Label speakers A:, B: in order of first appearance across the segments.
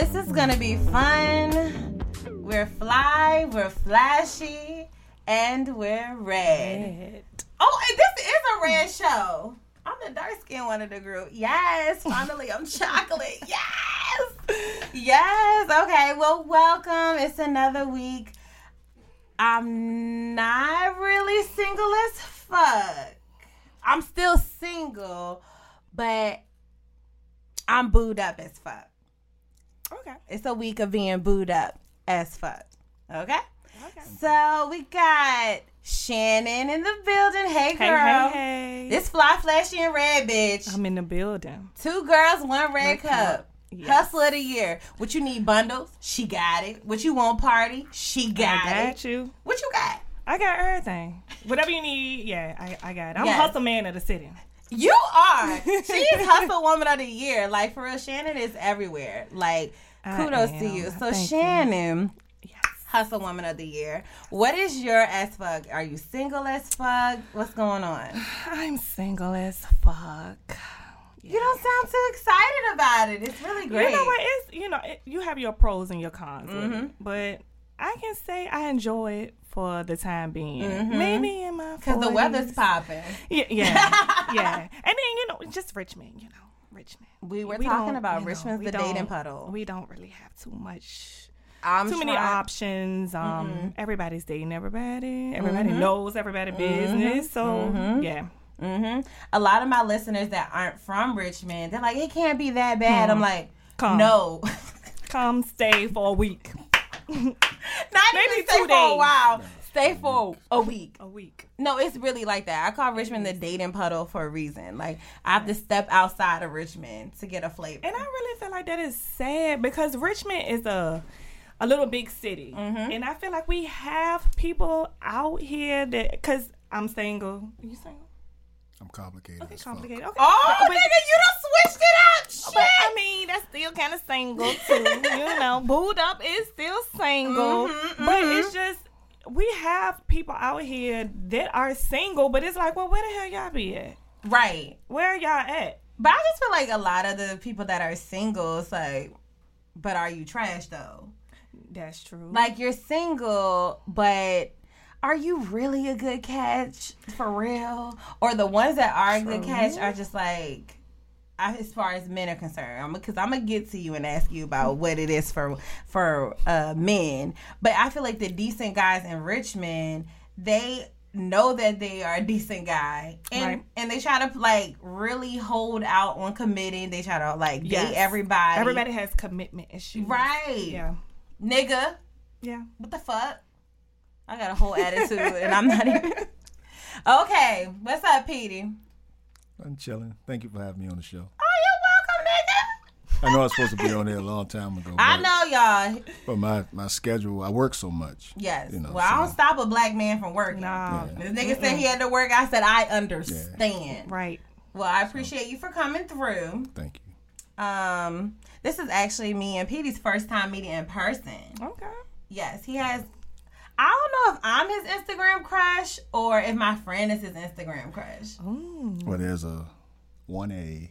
A: This is gonna be fun. We're fly, we're flashy, and we're red. Oh, and this is a red show. I'm the dark skinned one of the group. Yes, finally, I'm chocolate. Yes, yes. Okay, well, welcome. It's another week. I'm not really single as fuck. I'm still single, but I'm booed up as fuck.
B: Okay.
A: It's a week of being booed up as fuck. Okay? Okay. So we got Shannon in the building. Hey,
C: Hey,
A: girl.
C: hey, hey.
A: This fly flashy and red bitch.
C: I'm in the building.
A: Two girls, one red
C: Red
A: cup.
C: cup. Yes.
A: Hustle of the year. What you need bundles? She got it. What you want party? She got,
C: I
A: it.
C: you.
A: What you got?
C: I got everything. Whatever you need, yeah, I, I got it. I'm
A: Yes.
C: a hustle man of the city.
A: You are. She's hustle woman of the year. Like for real, Shannon is everywhere. Like kudos to you. So
C: Thank you.
A: Shannon,
C: Yes.
A: hustle woman of the year. What is your as fuck? Are you single as fuck? What's going on?
C: I'm single as fuck.
A: You don't sound too excited about it. It's really great.
C: You know what? It's you know it, you have your pros and your cons,
A: Mm-hmm.
C: but I can say I enjoy it for the time being. Maybe in my
A: Because Mm-hmm. the weather's popping.
C: Yeah, yeah, yeah. And then you know, just Richmond. You know, Richmond.
A: We were
C: We
A: talking about
C: you know,
A: Richmond's the dating puddle.
C: We don't really have too much
A: I'm
C: too many options. Um,
A: Mm-hmm.
C: everybody's dating everybody. Everybody knows everybody business. So
A: Mm-hmm.
C: yeah,
A: hmm A lot of my listeners that aren't from Richmond, they're like, it can't be that bad. I'm like,
C: Come.
A: no.
C: come stay for a week.
A: Not
C: Maybe
A: even stay
C: two
A: for a
C: days.
A: while. Stay for a week.
C: A week.
A: No, it's really like that. I call Richmond the dating puddle for a reason. Like I have to step outside of Richmond to get a flavor.
C: And I really feel like that is sad because Richmond is a a little big city,
A: Mm-hmm.
C: and I feel like we have people out here that because I'm single. Are you single?
D: I'm complicated.
C: Okay,
D: as fuck.
C: complicated. Okay.
A: oh,
C: But-
A: nigga, you done switched it up. Shit.
C: But I mean, that's still kind of single too. you know, booed up is still single,
A: Mm-hmm,
C: but it's just we have people out here that are single, but it's like, well, where the hell y'all be at?
A: right.
C: Where y'all at?
A: But I just feel like a lot of the people that are single, it's like, but are you trash though?
C: That's true.
A: Like you're single, but are you really a good catch for real? Or the ones that are a good catch are just like, I- as far as men are concerned, because I'm gonna get to you and ask you about what it is for for uh, men. But I feel like the decent guys in Richmond, they know that they are a decent guy, and
C: Right.
A: and they try to like really hold out on committing. They try to like
C: Yes.
A: date everybody.
C: Everybody has commitment issues.
A: right?
C: Yeah.
A: nigga.
C: Yeah.
A: What the fuck? I got a whole attitude and I'm not even. Okay, what's up, Petey?
D: I'm chilling. Thank you for having me on the show.
A: Oh, you're welcome, nigga.
D: I know I was supposed to be on there a long time ago.
A: I know y'all.
D: But my, my schedule, I work so much.
A: Yes.
D: You know,
A: well, I don't stop a black man from working.
C: Nah.
A: This nigga said he had to work. I said I understand.
C: Right.
A: Well, I appreciate you for coming through.
D: Thank you.
A: Um, this is actually me and Petey's first time meeting in person.
C: Okay.
A: Yes, he has. I don't know if I'm his Instagram crush or if my friend is his Instagram crush.
C: Ooh.
D: Well, there's a 1A and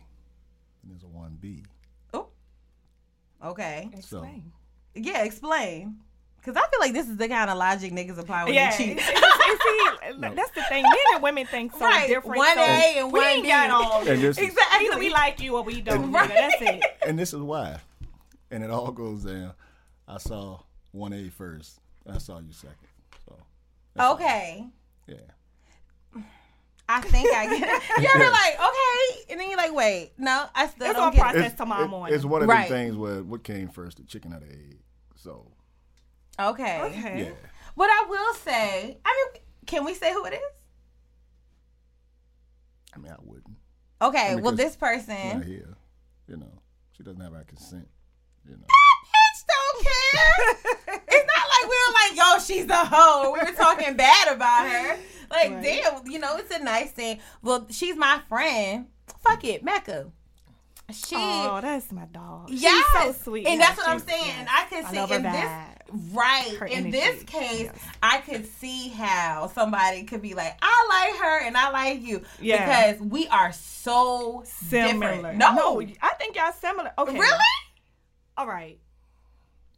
D: there's a 1B.
A: Oh. Okay.
D: So,
A: Yeah, explain. Cause I feel like this is the kind of logic niggas apply when
C: Yeah.
A: they
C: and
A: cheat.
C: see, that's the thing. Men and women think so
A: Right.
C: different.
A: One
C: so
A: A and
C: we
A: one
C: ain't
A: B.
C: got all.
D: and this,
A: exactly.
C: Either we like you or we don't.
A: Right.
C: That's it.
D: and this is why. And it all goes down. I saw 1A first, and I saw you second. So, that's all.
A: Okay.
D: Yeah.
A: I think I get it. You're ever like, okay, and then you're like, wait, no, I still
C: It's
A: don't
C: all
A: get
C: process
A: it.
C: tomorrow
D: it-
C: morning.
D: it's one of
A: Right.
D: the things where what came first, the chicken or the egg. So,
A: Okay.
C: Okay.
D: yeah.
A: What I will say, I mean, can we say who it is?
D: I mean, I wouldn't.
A: Okay.
D: I mean,
A: well,
D: 'cause
A: this
D: Not
A: person,
D: here. You know, she doesn't have our consent. You know,
A: bitch don't care. like we were like, yo, she's a hoe. We were talking bad about her. Like, damn, you know, it's a nice thing. Well, she's my friend. Fuck it, Mecca. She
C: Oh, that's my dog. She's
A: Yes.
C: so sweet.
A: And
C: Yeah,
A: that's what I'm saying.
C: yes.
A: And I could
C: I
A: see
C: her
A: in this right.
C: Her
A: in
C: energy.
A: this case,
C: Yes.
A: I could see how somebody could be like, I like her and I like you.
C: Yeah.
A: Because we are so
C: Similar.
A: different. No.
C: I think y'all similar. Okay.
A: Really?
C: All right.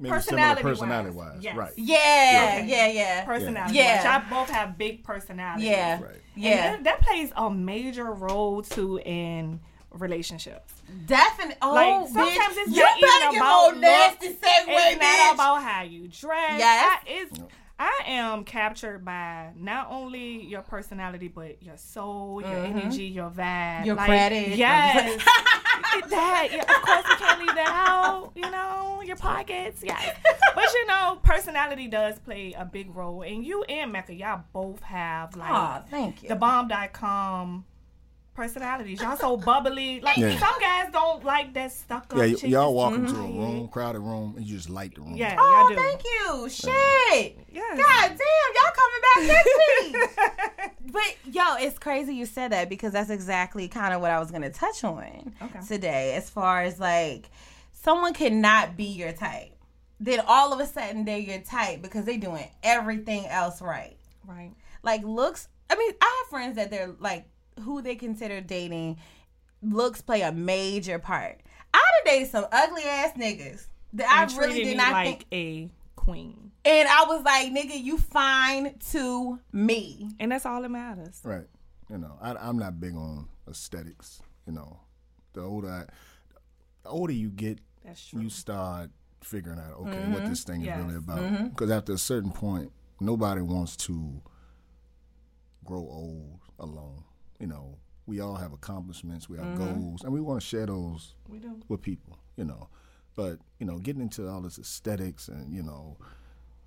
D: Maybe
C: Personality
D: similar
C: wise,
D: personality wise,
C: yes.
D: right?
A: Yeah,
C: Yeah.
A: yeah, yeah.
C: Personality.
A: Yeah.
C: Yeah. Y'all both have big personalities.
A: Yeah.
D: Right.
A: Yeah.
C: And that, that plays a major role too in relationships.
A: Definitely. Oh,
C: Like sometimes
A: bitch,
C: it's
A: you
C: not
A: better
C: even about
A: old nasty
C: looks.
A: segue,
C: It's
A: bitch.
C: not about how you dress.
A: Yes.
C: I, it's, I am captured by not only your personality, but your soul, your energy, your vibe,
A: Mm-hmm. Your
C: like,
A: credit.
C: Yes. that, yeah, of course, you can't leave that out. You know, your pockets, yes. But you know, personality does play a big role, and you and Mecca, y'all both have like
A: Aw, thank you.
C: the bomb.com personalities. Y'all so bubbly. Like
D: Yeah.
C: some guys don't like that stuck up.
D: Yeah, y- y'all
C: that's-
D: walk into a
C: Mhm.
D: room, crowded room, and you just light the room.
C: Yeah,
A: Oh,
C: y'all do.
A: thank you. Shit.
C: Yes.
A: God damn, y'all coming back next week. but yo, it's crazy you said that because that's exactly kind of what I was gonna touch on
C: Okay.
A: today. As far as like someone cannot be your type, then all of a sudden they're your type because they're doing everything else right.
C: Right.
A: Like looks. I mean, I have friends that they're like who they consider dating. Looks play a major part. I done dated some ugly ass niggas that I really did not
C: like
A: think.
C: a queen,
A: And I was like, nigga, you fine to me.
C: and that's all that matters.
D: Right. You know, I, I'm not big on aesthetics. You know, the older I, the older you get,
C: That's true.
D: you start figuring out okay what mm-hmm. this thing
C: Yes.
D: is really about. Mm-hmm. Because after a certain point, nobody wants to grow old alone. You know, we all have accomplishments, we have goals, and we want to share those with people. You know, but you know, getting into all this aesthetics and you know,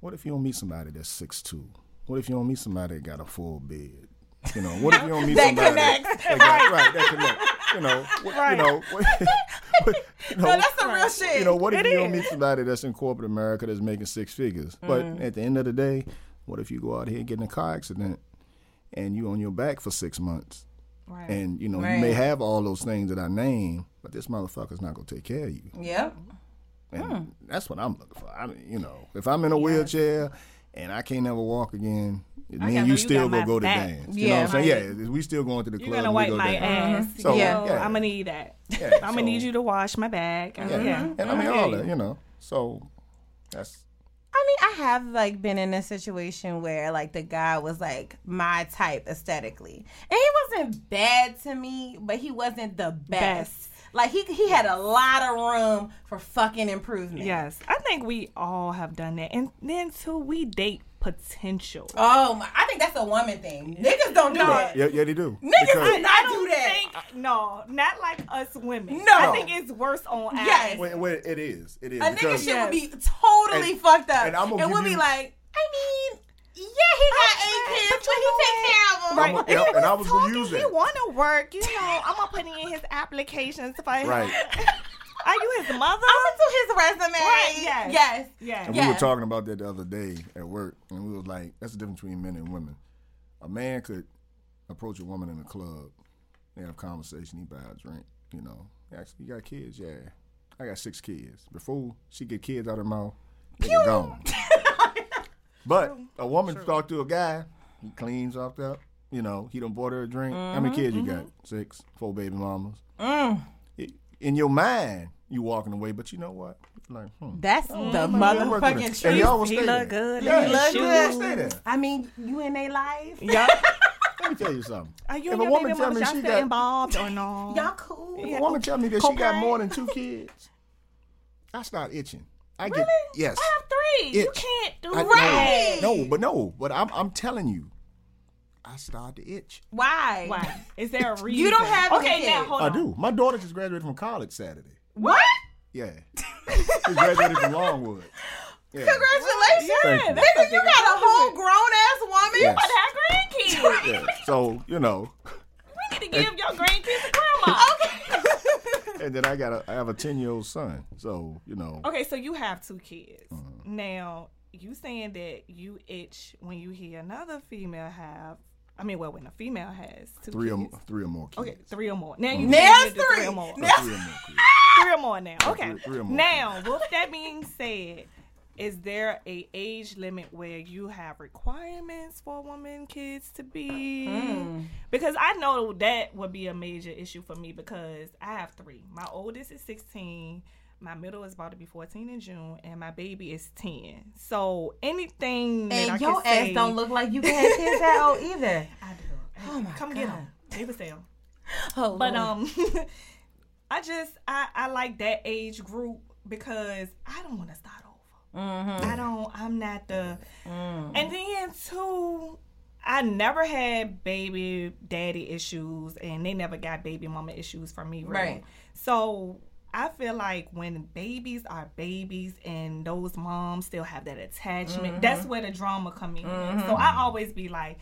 D: what if you don't meet somebody that's six two? What if you don't meet somebody that got a full bed? You know, what if you don't meet
A: That
D: somebody
A: connects.
D: that got, right? That connects. You know, what, you know, what, what- you know,
A: No, that's some real shit.
D: you know, what if
C: It
D: you don't meet somebody that's in corporate America that's making six figures? But
A: Mm-hmm.
D: at the end of the day, what if you go out here and get in a car accident and you on your back for six months?
C: Right.
D: And you know,
A: Right.
D: you may have all those things that I name, but this motherfucker's not gonna take care of you.
A: Yep.
D: And
A: Hmm.
D: that's what I'm looking for. I mean, you know, if I'm in a wheelchair and I can't never walk again, me
C: gotta
D: and you
C: you
D: still
C: got
D: go go to
C: back.
D: dance. You know what I'm saying?
C: Yeah.
D: Yeah, we still going to the
C: You're
D: club.
C: gonna
D: and we
C: wipe
D: go
C: my
D: dance.
C: ass.
D: So,
C: you
D: yeah.
C: I'm gonna need that.
D: Yeah,
C: I'm gonna need you to wash my back.
D: Yeah,
C: Yeah.
D: and I mean all that, you know. So that's
A: I mean, I have like been in a situation where like the guy was like my type aesthetically, and he wasn't bad to me, but he wasn't the best.
C: Best.
A: Like he he had a lot of room for fucking improvement.
C: Yes, I think we all have done that, and then too, we date potential.
A: Oh, my, I think that's a woman thing. Niggas don't do that.
D: yeah, yeah, they do.
A: Niggas
D: Because-
A: do not do that.
C: think no, not like us women.
A: No.
C: I think it's worse on us.
A: Yes.
D: Well, well, it is. It is.
A: A nigga
D: because-
A: shit would be totally
D: And-
A: fucked up,
D: and
A: and,
D: I'm gonna
A: we'll
D: give
A: be
D: you-
A: like, I mean, yeah, he got eight kids, but he take care of them.
C: Right.
D: I'm yep, and I was gonna use
C: He want to work, you know. I'm gonna put in his applications for him.
D: Right.
C: Are you his mother?
A: I'm to his resume.
C: Right, yes.
A: Yes.
C: Yeah.
D: And
A: Yeah.
D: we were talking about that the other day at work, and we was like, "That's the difference between men and women. A man could approach a woman in a club, they have conversation, he buy a drink. You know, actually, you got kids? Yeah, I got six kids. Before she get kids out of her mouth, they get gone. but a woman talk to a guy, he cleans up that. You know, he done bought her a drink. How many mm-hmm, kids you mm-hmm. got? Six, four baby mamas. I- In your mind, you walking away, but you know what? Like, hmm.
A: That's the
D: I'm gonna work with
A: motherfucking
D: it. And y'all will
C: He
D: stay
C: look
D: there.
C: good.
D: Yeah,
C: He
A: look good.
D: stay there.
A: I mean, you in their life.
C: Yeah.
D: Let me tell you something.
C: Are you
D: if
C: and
D: a woman tell me she got,
C: involved or no?
A: Y'all cool.
D: if a woman tell me that she got more than two kids, I start itching. I get
A: Really?
D: yes.
C: I have three. You can't do
D: I-
C: that.
D: No, no, but no, but I'm I'm telling you, I start to itch.
A: Why?
C: Why? Is there a reason?
A: You don't have any
C: Okay, now
A: kids.
C: hold
D: I
C: on.
D: do. My daughter just graduated from college Saturday.
A: What?
D: Yeah, she graduated from Longwood. Yeah.
A: Congratulations.
D: Thank you.
A: Nigga, you got a whole grown ass woman.
D: Yes.
C: But have grandkids.
D: Yeah. So you know,
C: we need to give your grandkids to grandma.
A: Okay.
D: and then I got a I have a ten year old son. So you know,
C: Okay, so you have two kids.
D: Mm-hmm.
C: Now, you saying that you itch when you hear another female have, I mean, well, when a female has two
D: three or
C: kids.
D: three or more kids.
C: Okay, three or more. Now you
A: Now
C: changed
A: it's
C: it
A: three.
C: or more.
A: Now-
D: three or more kids.
C: three or more now. Okay.
D: three- three or more.
C: Now, with that being said, is there a age limit where you have requirements for women kids to be?
A: Hmm.
C: Because I know that would be a major issue for me because I have three. My oldest is 16. My middle is about to be 14 in June, and my baby is 10. So anything that
A: And
C: can
A: your
C: say,
A: ass don't look like you can have kids that old either.
C: I do. Oh my Come get them. Baby sale.
A: Oh,
C: But
A: Lord.
C: um, I just I I like that age group because I don't want to start over.
A: Mm-hmm.
C: I don't. I'm not the.
A: Mm.
C: And then too, I never had baby daddy issues, and they never got baby mama issues from me. Really.
A: Right.
C: So. I feel like when babies are babies and those moms still have that attachment,
A: Mm-hmm.
C: that's where the drama come in. So I always be like,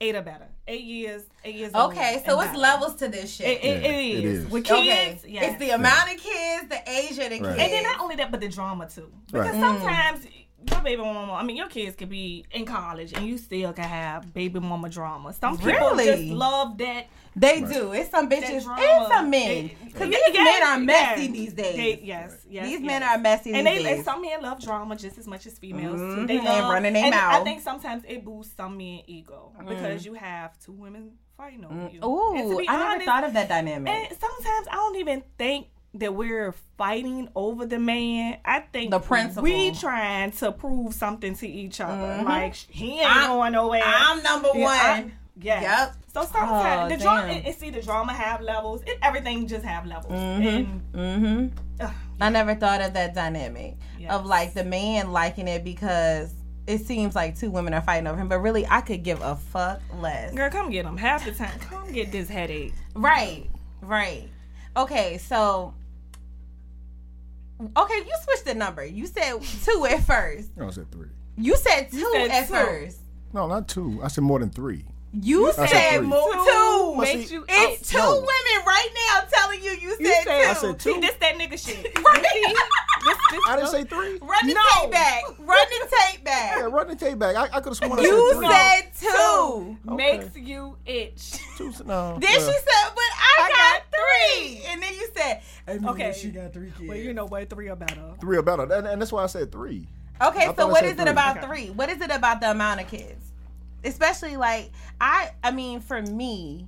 C: eight or better, eight years, eight years.
A: okay,
C: and
A: so it's
C: better.
A: levels to this shit.
C: It, it,
D: Yeah,
C: it
D: it
C: is.
D: is.
C: With kids,
A: okay,
C: yes.
A: it's the amount of kids, the age of the
D: Right.
A: kids,
C: And then not only that, but the drama too. Because
D: Right.
C: sometimes your baby mama, I mean, your kids could be in college and you still can have baby mama drama. Some people
A: Really?
C: just love that.
A: They do. It's some bitches
C: drama.
A: and some men.
C: They-
A: Because these
C: yeah,
A: men are messy
C: yeah.
A: these days.
C: They- yes, yes.
A: These
C: yes.
A: men are messy
C: And
A: these
C: they, and some men love drama just as much as females too.
A: Mhm,
C: They
A: and
C: love
A: running their
C: and I think sometimes it boosts some men ego because you have two women fighting over you. And
A: Mm. Ooh,
C: be
A: I never thought of that dynamic.
C: And sometimes I don't even think that we're fighting over the man. I think
A: The principle.
C: we trying to prove something to each other. Like he ain't
A: I'm-
C: going nowhere.
A: I'm number
C: Yeah, I-
A: one.
C: Yes.
A: Yep.
C: So sometimes
A: Oh,
C: the drama,
A: damn.
C: and, and see the drama have levels. It, everything just have levels.
A: Mm-hmm.
C: And
A: hmm
C: ugh,
A: I never thought of that dynamic
C: Yes.
A: of like the man liking it because it seems like two women are fighting over him, but really I could give a fuck less.
C: girl, come get him. Half the time, come get this headache.
A: Right, right. Okay, so okay, you switched the number. You said two at first.
D: No, I said three.
A: You said two
C: said
A: at
C: two.
A: first.
D: No, not two. I said more than three.
A: You
D: said
A: said more
C: Two
A: two.
C: makes you.
A: It's two
D: No.
A: women right now telling you you said,
C: You said,
A: two.
D: I said two.
C: See, this that nigga shit.
A: Right.
C: You? This, this,
D: I didn't say three.
A: Run the
C: No.
A: tape back. Run the tape back.
D: Yeah, run the tape back. I, I could have sworn I
A: You
D: said three.
A: said two.
C: makes you itch.
D: two. No.
A: Then
D: well,
A: she said, "But I,
C: I
A: got,
C: got
A: three. And then you said,
C: Okay.
D: she got three kids.
C: Well, you know what? Three or better.
D: three or better, and, and that's why I said three.
A: "Okay,
D: I
A: so
D: what is I
A: what
D: said
A: is it about
C: Okay.
A: three? What is it about the amount of kids? Especially like I, I mean, for me,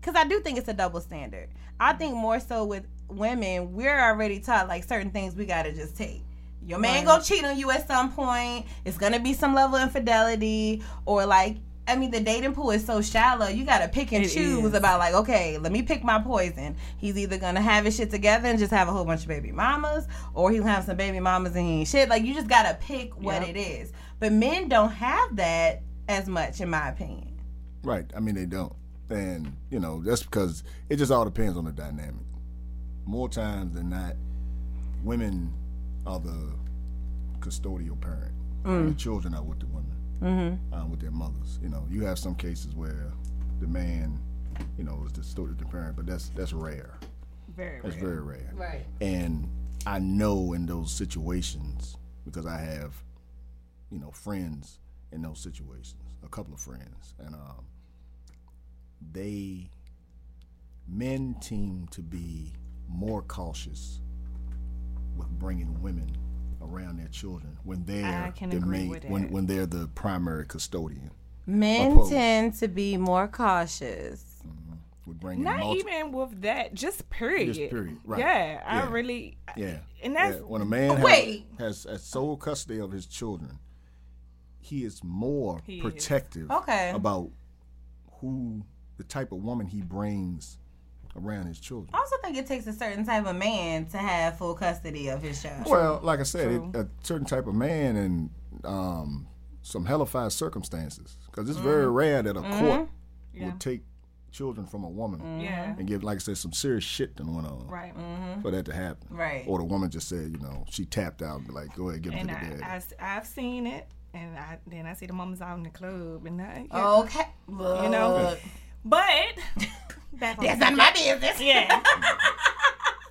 A: because I do think it's a double standard. I think more so with women, we're already taught like certain things we gotta just take. Your man gonna cheat on you at some point. It's gonna be some level of infidelity, or like I mean, the dating pool is so shallow. You gotta pick and
C: It
A: choose
C: is.
A: about like, okay, let me pick my poison. He's either gonna have his shit together and just have a whole bunch of baby mamas, or he'll have some baby mamas and he ain't shit. Like you just gotta pick what
C: Yep.
A: it is. But men don't have that as much, in my opinion.
D: Right. I mean, they don't. And, you know, that's because it just all depends on the dynamic. More times than not, women are the custodial parent. The children are with the women, uh, with their mothers. You know, you have some cases where the man, you know, is the custodial parent, but that's that's rare.
C: Very
D: That's
C: rare.
D: very rare.
A: Right.
D: And I know in those situations because I have, you know, friends in those situations, a couple of friends, and um, they men seem to be more cautious with bringing women around their children when they're the main, when when they're the primary custodian.
A: Men
D: Opposed.
A: tend to be more cautious.
D: With bringing
C: Not
D: multi-
C: even with that, just period.
D: Just period, right.
C: Yeah, I
D: Yeah.
C: really.
D: Yeah.
C: And that's
D: Yeah, when a man
A: Wait.
D: has, has, has sole custody of his children, he is more
C: He is.
D: protective
A: Okay.
D: about who the type of woman he brings around his children.
A: I also think it takes a certain type of man to have full custody of his child.
D: Well, like I said, it, a certain type of man and um, some hellified circumstances, because it's very rare that a court
C: Mm-hmm. Yeah.
D: would take children from a woman
C: Yeah.
D: and give, like I said, some serious shit that went on
C: Right.
D: for that to happen.
A: Right.
D: Or the woman just said, you know, she tapped out and be like, go ahead, give him
C: And
D: to the
C: I,
D: daddy.
C: I, have seen it, and I then I see the mamas out in the club, and I,
D: Oh.
A: Okay.
C: you know. But
A: That's none of my business.
C: yeah.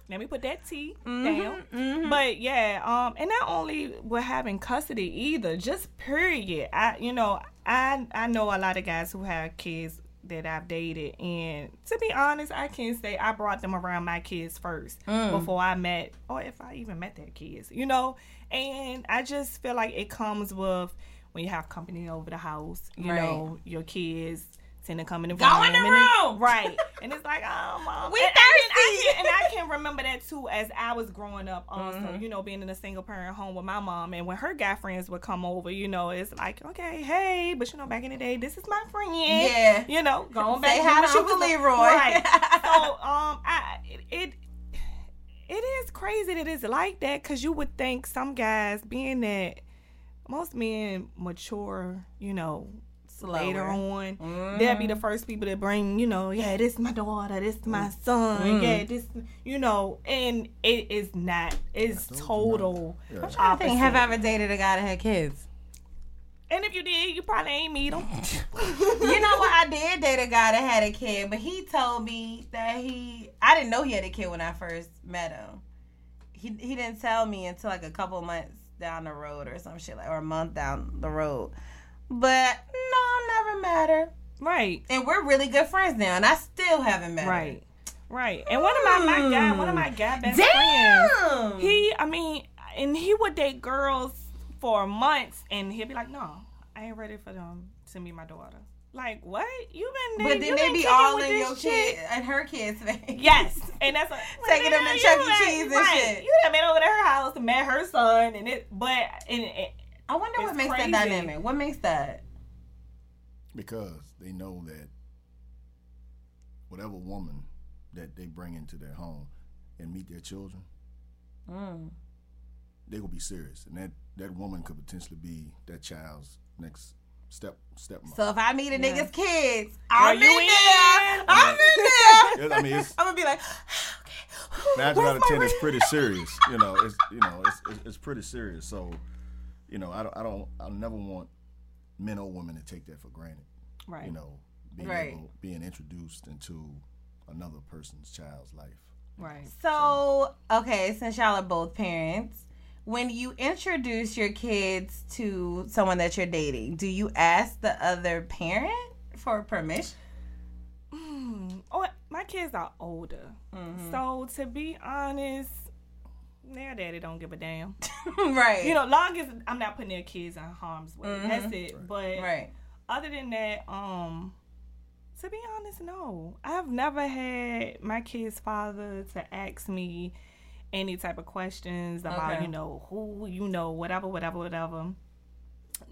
C: Let me put that T
A: Mm-hmm,
C: down. But yeah, um, and not only with having custody either, just period. I, you know, I I know a lot of guys who have kids that I've dated, and to be honest, I can say I brought them around my kids first
A: Mm.
C: before I met, or if I even met their kids, you know. And I just feel like it comes with when you have company over the house, you
A: Right.
C: know, your kids tend to come in the
A: Go
C: room,
A: in the room!
C: right? And it's like, oh, mom,
A: We
C: and I can- I
A: thirsty.
C: can- and I can remember that too as I was growing up. Also,
A: Mm-hmm.
C: you know, being in a single parent home with my mom, and when her guy friends would come over, you know, it's like, okay, hey, but you know, back in the day, this is my friend.
A: Yeah.
C: you know, going
A: Say
C: back
A: hi
C: when
A: to Uncle
C: was-
A: Leroy.
C: right? So, um, I it. it it is crazy that it's like that because you would think some guys, being that most men mature, you know, later
A: Slower.
C: on, mm-hmm. they'll be the first people to bring, you know, yeah, this is my daughter, this is my mm. son, mm. yeah, this, you know, and it is not. It's total.
D: Yeah.
A: I think
C: opposite.
A: have I ever dated a guy that had kids?
C: And if you did, you probably ain't meet him.
A: you know what? I did date a guy that had a kid, but he told me that he I didn't know he had a kid when I first met him. He he didn't tell me until like a couple months down the road or some shit like or a month down the road. But no, never met her.
C: right.
A: And we're really good friends now, and I still haven't met him.
C: Right. Right. And one of my, my guy, one of my guy best
A: her.
C: friends,
A: Damn.
C: he, I mean, and he would date girls for months, and he'll be like, "No, I ain't ready for them to meet my daughter." Like, what? You been?
A: There.
C: But
A: then they be all in your
C: chick?
A: kid and her kids' face.
C: Yes, and that's a,
A: Taking them to
C: you
A: Chuck E. Cheese and
C: right.
A: shit.
C: You done been over to her house and met her son, and it, but and it,
A: I wonder what makes
C: crazy.
A: that dynamic. What makes that?
D: because they know that whatever woman that they bring into their home and meet their children,
A: Mm.
D: they will be serious, and that that woman could potentially be that child's next step stepmother.
A: So if I meet a nigga's kids,
C: Girl,
A: I'm
C: you
A: in
C: in.
A: there. I'm in there.
D: I mean, it's
A: I'm gonna be like,
D: okay.
A: nine
D: out of ten.
A: ring?
D: It's pretty serious. You know, it's you know, it's, it's it's pretty serious. So, you know, I don't, I don't, I never want men or women to take that for granted.
C: right.
D: You know, being
A: Right.
D: able, being introduced into another person's child's life.
C: right.
A: So okay, since y'all are both parents, when you introduce your kids to someone that you're dating, do you ask the other parent for permission?
C: Mm, oh, my kids are older,
A: Mm-hmm.
C: so to be honest, their daddy don't give a damn.
A: right.
C: You know, long as I'm not putting their kids in harm's way, that's it. But
A: Mm-hmm. Right.
C: other than that, um, to be honest, no, I've never had my kid's father to ask me any type of questions about
A: Okay.
C: you know who you know whatever whatever whatever.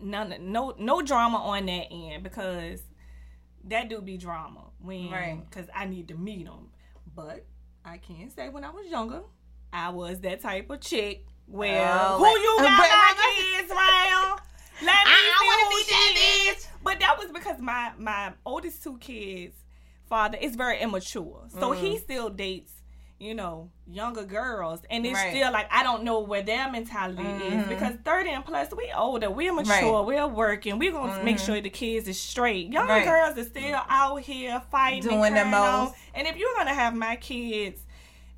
C: None, no, no drama on that end because that do be drama when
A: Right.
C: because I need to meet him. But I can say when I was younger, I was that type of chick where
A: Oh,
C: who
A: like-
C: you got
A: but
C: my
A: I-
C: kids round. Let me
A: I
C: see
A: wanna
C: who she
A: that
C: is. But that was because my my oldest two kids' father is very immature, so he mm. still dates. You know, younger girls, and it's
A: Right.
C: still like I don't know where their mentality is mm-hmm. because thirty and plus, we older, we're mature,
A: Right.
C: we're working, we're gonna make mm-hmm. sure the kids is straight. Younger
A: Right.
C: girls are still out here fighting,
A: Doing
C: and
A: the
C: on.
A: most.
C: And if you're gonna have my kids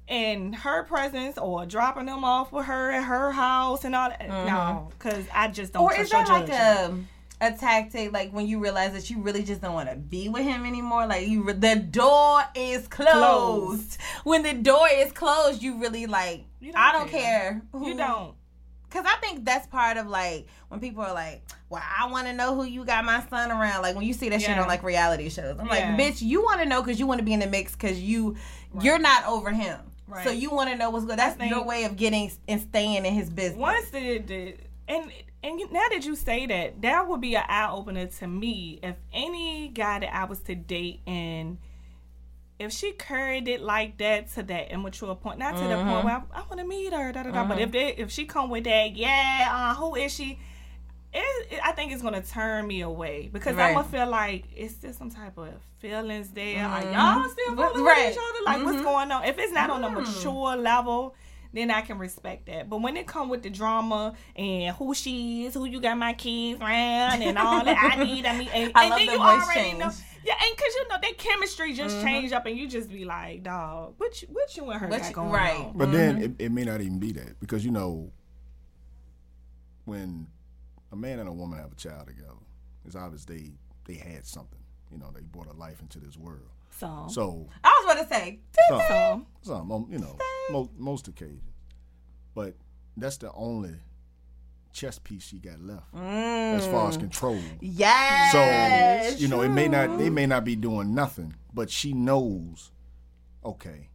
C: in her presence or dropping them off with her at her house and all that, no, mm-hmm. because I just don't.
A: Or is that like a a tactic like when you realize that you really just don't want to be with him anymore like you re- the door is closed.
C: Closed.
A: when the door is closed you really like
C: You don't
A: i don't
C: care.
A: care who
C: You don't.
A: because i think that's part of like when people are like well i want to know who you got my son around like when you see that shit on like reality shows i'm
C: Yeah.
A: like bitch you want to know because you want to be in the mix because you you're not over him
C: Right.
A: so you want to know what's good that's
C: think-
A: your way of getting and staying in his business
C: Once the, did and and now that you say that, that would be an eye opener to me. If any guy that I was to date and if she carried it like that to that immature point, not to the
A: Mm-hmm.
C: point where I, I want to meet her, da da da. But if they, if she come with that, yeah, uh, who is she? It, it- I think it's gonna turn me away because I'm gonna feel like it's still some type of feelings there. Like y'all still fooling
A: Mm-hmm. Right. Mm-hmm.
C: with each other. Like what's going on? If it's not on a mature level, then I can respect that. But when it come with the drama and who she is, who you got my kids around, and all that, I need, I mean, and,
A: I
C: and
A: love
C: then
A: the
C: you
A: voice
C: already
A: change.
C: know. Yeah, and cause you know that chemistry just mm-hmm. change up, and you just be like, dog, what you, what you and her
A: What
C: got
A: you-
C: going
A: right.
C: on?
D: But then mm-hmm. it, it may not even be that because you know when a man and a woman have a child together, it's obvious they they had something. You know, they brought a life into this world.
C: So,
D: So
A: I was about to say,
D: some,
C: so
D: some um, you know, mo- most occasions, but that's the only chess piece she got left as far as control.
A: yes.
D: So you know, it may not they may not be doing nothing, but she knows, okay,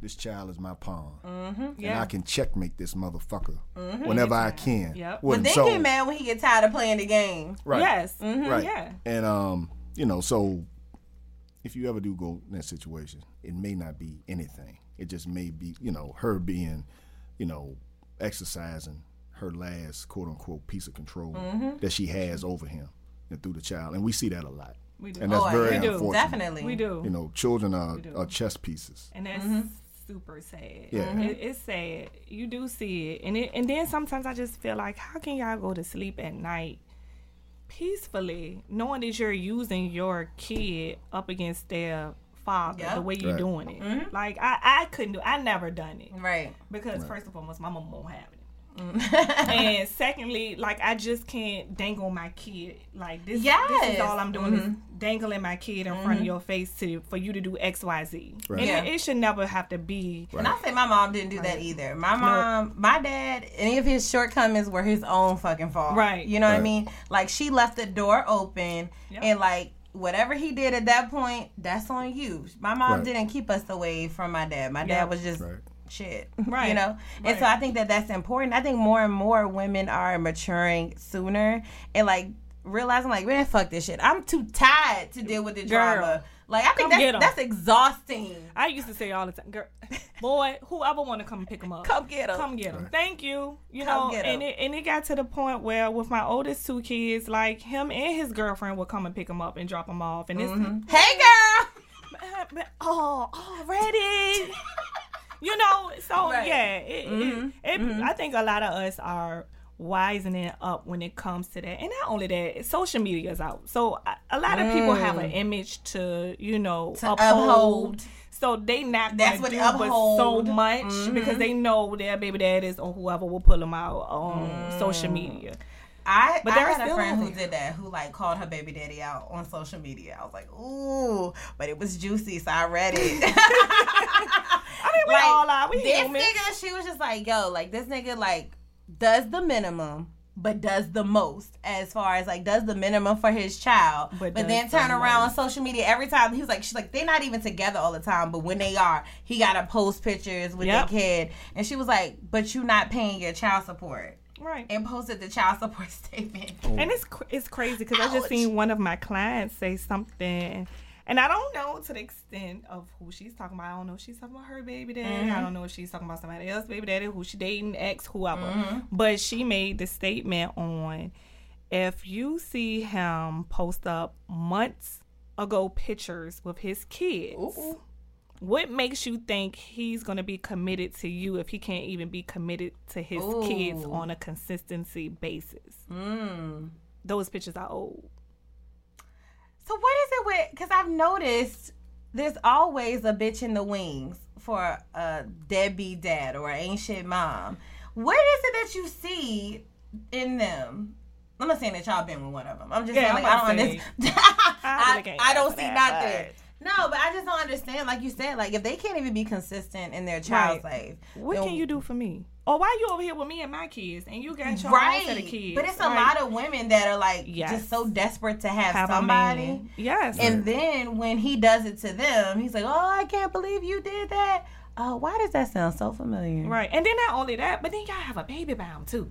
D: this child is my pawn, and
C: yeah.
D: I can checkmate this motherfucker whenever I can.
C: Yep.
D: Well,
A: But then
D: so,
A: get mad when he get tired of playing the game.
D: right,
C: Yes.
D: right,
C: Yeah.
D: and um, you know, so if you ever do go in that situation, it may not be anything. It just may be, you know, her being, you know, exercising her last quote unquote piece of control mm-hmm. that she has over him and through the child, and we see that a lot.
C: We do.
D: And that's
A: Oh,
D: very
A: yeah.
C: We do.
A: Definitely.
C: We do.
D: You know, children are, are chess pieces.
C: and that's mm-hmm. super sad.
D: Yeah.
C: It, it's sad. You do see it, and it, and then sometimes I just feel like, how can y'all go to sleep at night peacefully, knowing that you're using your kid up against their father
A: Yep.
C: the way you're
D: Right.
C: doing it? Mm-hmm. Like I, I couldn't do. I never done it
A: Right.
C: because first and foremost, my mom won't have it.
A: Mm.
C: and secondly, like I just can't dangle my kid like this. This
A: Yes.
C: is all I'm doing is
A: Mm-hmm.
C: dangling my kid in front of your face to for you to do X, Y, Z.
D: Right.
C: And
A: Yeah.
C: it, it should never have to be.
A: And I say my mom didn't do that either. My mom, my dad, any of his shortcomings were his own fucking fault.
C: Right.
A: You know what I mean? Like she left the door open
C: Yep.
A: and like whatever he did at that point, that's on you. My mom
D: Right.
A: didn't keep us away from my dad. My
C: Yep.
A: dad was just
D: Right.
A: Shit.
C: Right.
A: You know? And so I think that that's important. I think more and more women are maturing sooner and like realizing like, man, fuck this shit. I'm too tired to deal with the
C: Girl.
A: drama. Like I think
C: Come get
A: that's
C: 'em.
A: that's exhausting.
C: I used to say all the time, girl, boy, whoever want to come pick them up,
A: Come get them,
C: come get them. Thank you. You
A: Come
C: know,
A: get 'em.
C: and it and it got to the point where with my oldest two kids, like him and his girlfriend would come and pick him up and drop him off, and it's mm-hmm.
A: Hey girl.
C: oh already. you know, so
A: Right.
C: yeah, it, it, mm-hmm. it, mm-hmm. I think a lot of us are wisening up when it comes to that, and not only that, social media is out, so a, a lot of people have an mm. image to you know uphold.
A: uphold.
C: So they not
A: That's what
C: do but so
A: uphold.
C: much because mm-hmm. they know their baby daddies or whoever will pull them out on social mm. media.
A: I,
C: But
A: I
C: they're
A: had a friend who did that, who like called her baby daddy out on social media. I was like, ooh, but it was juicy, so I read it.
C: I mean, we
A: like,
C: all are. We
A: this
C: human.
A: nigga, she was just like, yo, like this nigga like does the minimum. But does the most as far as like does the minimum for his child,
C: But
A: but, then
C: the
A: turn around on social media every time. He was like, she's like, they're not even together all the time, but when they are, he gotta post pictures with
C: Yep.
A: their kid, and she was like, but you not paying your child support,
C: Right.
A: and posted the child support statement.
C: And it's it's crazy because I just seen one of my clients say something, and I don't know to the extent of who she's talking about. I don't know if she's talking about her baby daddy.
A: Mm-hmm.
C: I don't know if she's talking about somebody else baby daddy who she dating, ex, whoever.
A: Mm-hmm.
C: But she made the statement on if you see him post up months ago pictures with his kids. What makes you think he's gonna be committed to you if he can't even be committed to his kids on a consistency basis?
A: Mm.
C: Those pictures are old.
A: So what is it with? Because I've noticed there's always a bitch in the wings for a deadbeat dad or an ancient mom. What is it that you see in them? I'm not saying that y'all been with one of them. I'm just
C: Yeah,
A: saying like I don't
C: to
A: understand.
C: I
A: I, I don't see
C: that,
A: nothing. No, but I just don't understand. Like you said, like if they can't even be consistent in their child's
C: Right.
A: life,
C: What
A: then-
C: can you do for me? Or why you over here with me and my kids and you got your own
A: Right,
C: set of kids?
A: but it's a
C: Like,
A: lot of women that are like
C: Yes.
A: just so desperate to have,
C: have
A: somebody.
C: Yes.
A: And then when he does it to them, he's like, "Oh, I can't believe you did that." Oh, why does that sound so familiar?
C: right. And then not only that, but then y'all have a baby bound too.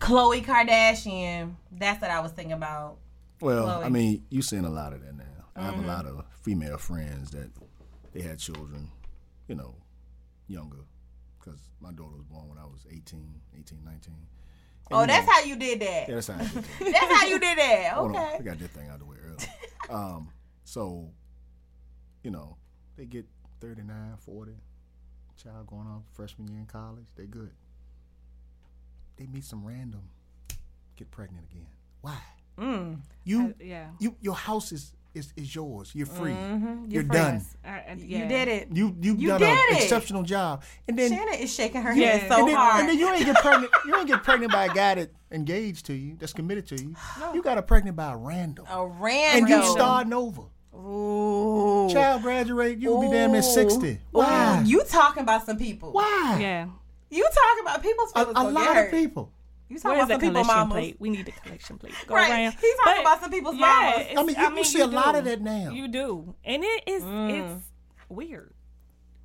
A: Khloé Kardashian. That's what I was thinking about.
D: Well,
A: Chloe.
D: I mean, you're seeing a lot of that now. I have a mm-hmm. lot of female friends that they had children, you know, younger, because my daughter was born when I was 18, 18, 19. And,
A: Oh, that's
D: know-
A: how you did that.
D: Yeah, that's how I did that.
A: That's how you did that.
D: Hold on,
A: Okay.
D: we got that thing out of the way early. Um, so, you know, they get 39, 40, child going on freshman year in college, they good. They meet some random, get pregnant again. Why?
A: Mm.
D: You,
C: Uh, yeah.
D: you, your house is is, is yours. You're free.
A: Mm-hmm.
D: You're, done.
C: Uh, uh,
A: You did it.
D: You you've
A: You
D: done
A: did
D: an exceptional job. And then
A: Shannon is shaking her
C: Yeah.
A: head so
D: and then,
A: hard.
D: and then you ain't get pregnant. You ain't get pregnant by a guy that engaged to you, that's committed to you. You got her pregnant by a random,
A: a random.
D: and you starting over.
A: Ooh.
D: Child graduate, you'll be damn near sixty. Why?
A: Ooh, you talking about some people?
D: Why?
C: Yeah.
A: You talking about people's
D: A,
A: feelings
D: a
A: gonna
D: lot of people.
A: You talking
C: Where's
A: about some people, mamas?
C: plate? We need the collection plate. Go
A: Right.
C: around.
A: He's talking
C: But,
A: about some people's
C: yeah,
A: mamas.
D: I mean, you, you see a lot of that now.
C: You do, and it is
A: Mm.
C: it's weird.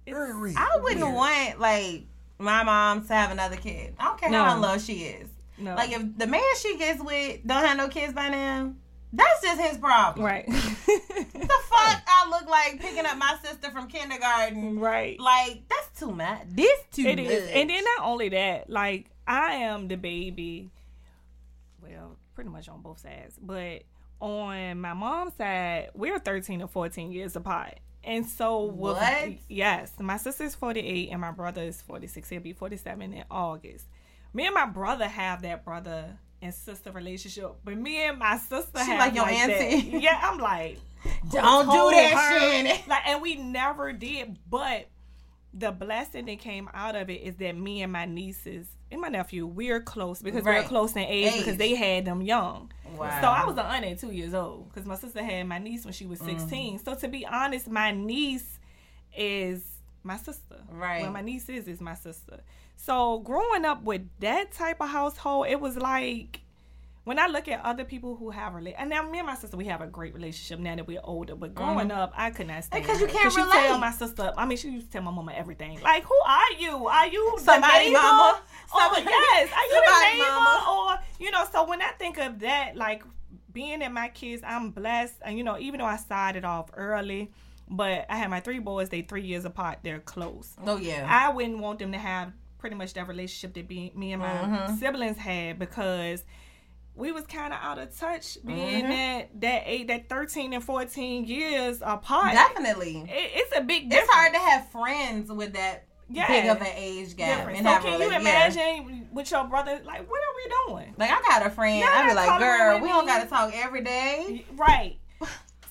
C: It's,
D: Very
A: I wouldn't
D: weird.
A: want like my mom to have another kid. I don't care how
C: No.
A: in love she is.
C: No.
A: Like if the man she gets with don't have no kids by now, that's just his problem.
C: right,
A: The fuck I look like picking up my sister from kindergarten.
C: right.
A: Like that's too much. This too
C: It
A: much.
C: is, and then not only that, like I am the baby. Well, pretty much on both sides, but on my mom's side, we're thirteen or fourteen years apart. And so, with-
A: What?
C: yes, my sister's 48 and my brother is 46. He'll be 47 in August. Me and my brother have that brother and sister relationship, but me and my sister
A: She
C: have
A: like your
C: that.
A: auntie?
C: Yeah, I'm like,
A: don't do that,
C: her.
A: Shannon.
C: Like, and we never did. But the blessing that came out of it is that me and my nieces and my nephew, we're close because
A: Right.
C: we're close in age,
A: Age.
C: because they had them young.
A: Wow.
C: So I was an aunt at two years old because my sister had my niece when she was mm. 16. So to be honest, my niece is my sister.
A: Right.
C: Well, my niece is is my sister. So growing up with that type of household, it was like when I look at other people who have rela- and now me and my sister we have a great relationship now that we're older. But growing up, I could not stand
A: Because you can't relate.
C: she
A: relate.
C: tell my sister. I mean, she used to tell my mama everything. Like, who are you? Are you
A: Somebody mama.
C: Or, yes, are you
A: somebody
C: the neighbor?
A: mama.
C: Or you know, so when I think of that, like being that my kids, I'm blessed, and you know, even though I started off early. But I had my three boys. They three years apart. They're close.
A: Oh yeah.
C: I wouldn't want them to have pretty much that relationship that be, me and my
A: Mm-hmm.
C: siblings had because we was kind of out of touch being
A: Mm-hmm.
C: that that eight that 13 and 14 years apart
A: Definitely.
C: it, it's a big difference
A: It's hard to have friends with that
C: Yeah.
A: big of an age gap
C: difference.
A: and
C: so can you
A: rela- yeah.
C: imagine with your brother like what are we doing
A: Like I got a friend.
C: Y'all
A: I be like, girl, we don't gotta talk every day.
C: right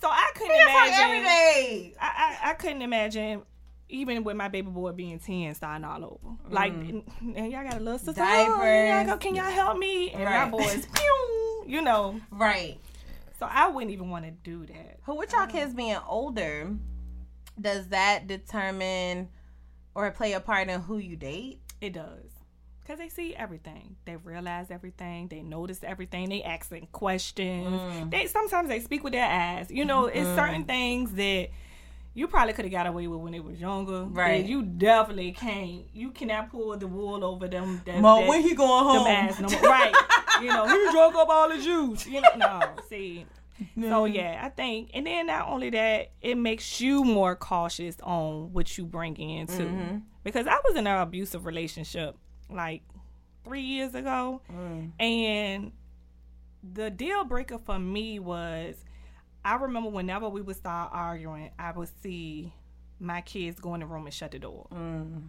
C: so i couldn't
A: We gotta talk
C: imagine
A: every day.
C: I, I, I couldn't imagine even with my baby boy being 10 starting all over like and y'all got a little sister oh,
A: Mm.
C: Y'all go, can y'all help me and
A: Right.
C: my boys pew, you know
A: Right.
C: so i wouldn't even want to do that
A: But with y'all kids being older, does that determine or play a part in who you date?
C: it does because they see everything they realize everything they notice everything they asking questions
A: Mm.
C: they sometimes they speak with their eyes you know it's certain
A: Mm-hmm.
C: things that you probably could have got away with when they was younger
A: Right.
C: you definitely can't you cannot pull the wool over them that,
A: Mo,
C: that-
A: when he going home?
C: ass no more. right you know he drunk up all the juice you know no see so yeah i think and then not only that it makes you more cautious on what you bring in too
A: Mm-hmm.
C: because i was in an abusive relationship like three years ago
A: Mm.
C: and the deal breaker for me was i remember whenever we would start arguing i would see my kids go in the room and shut the door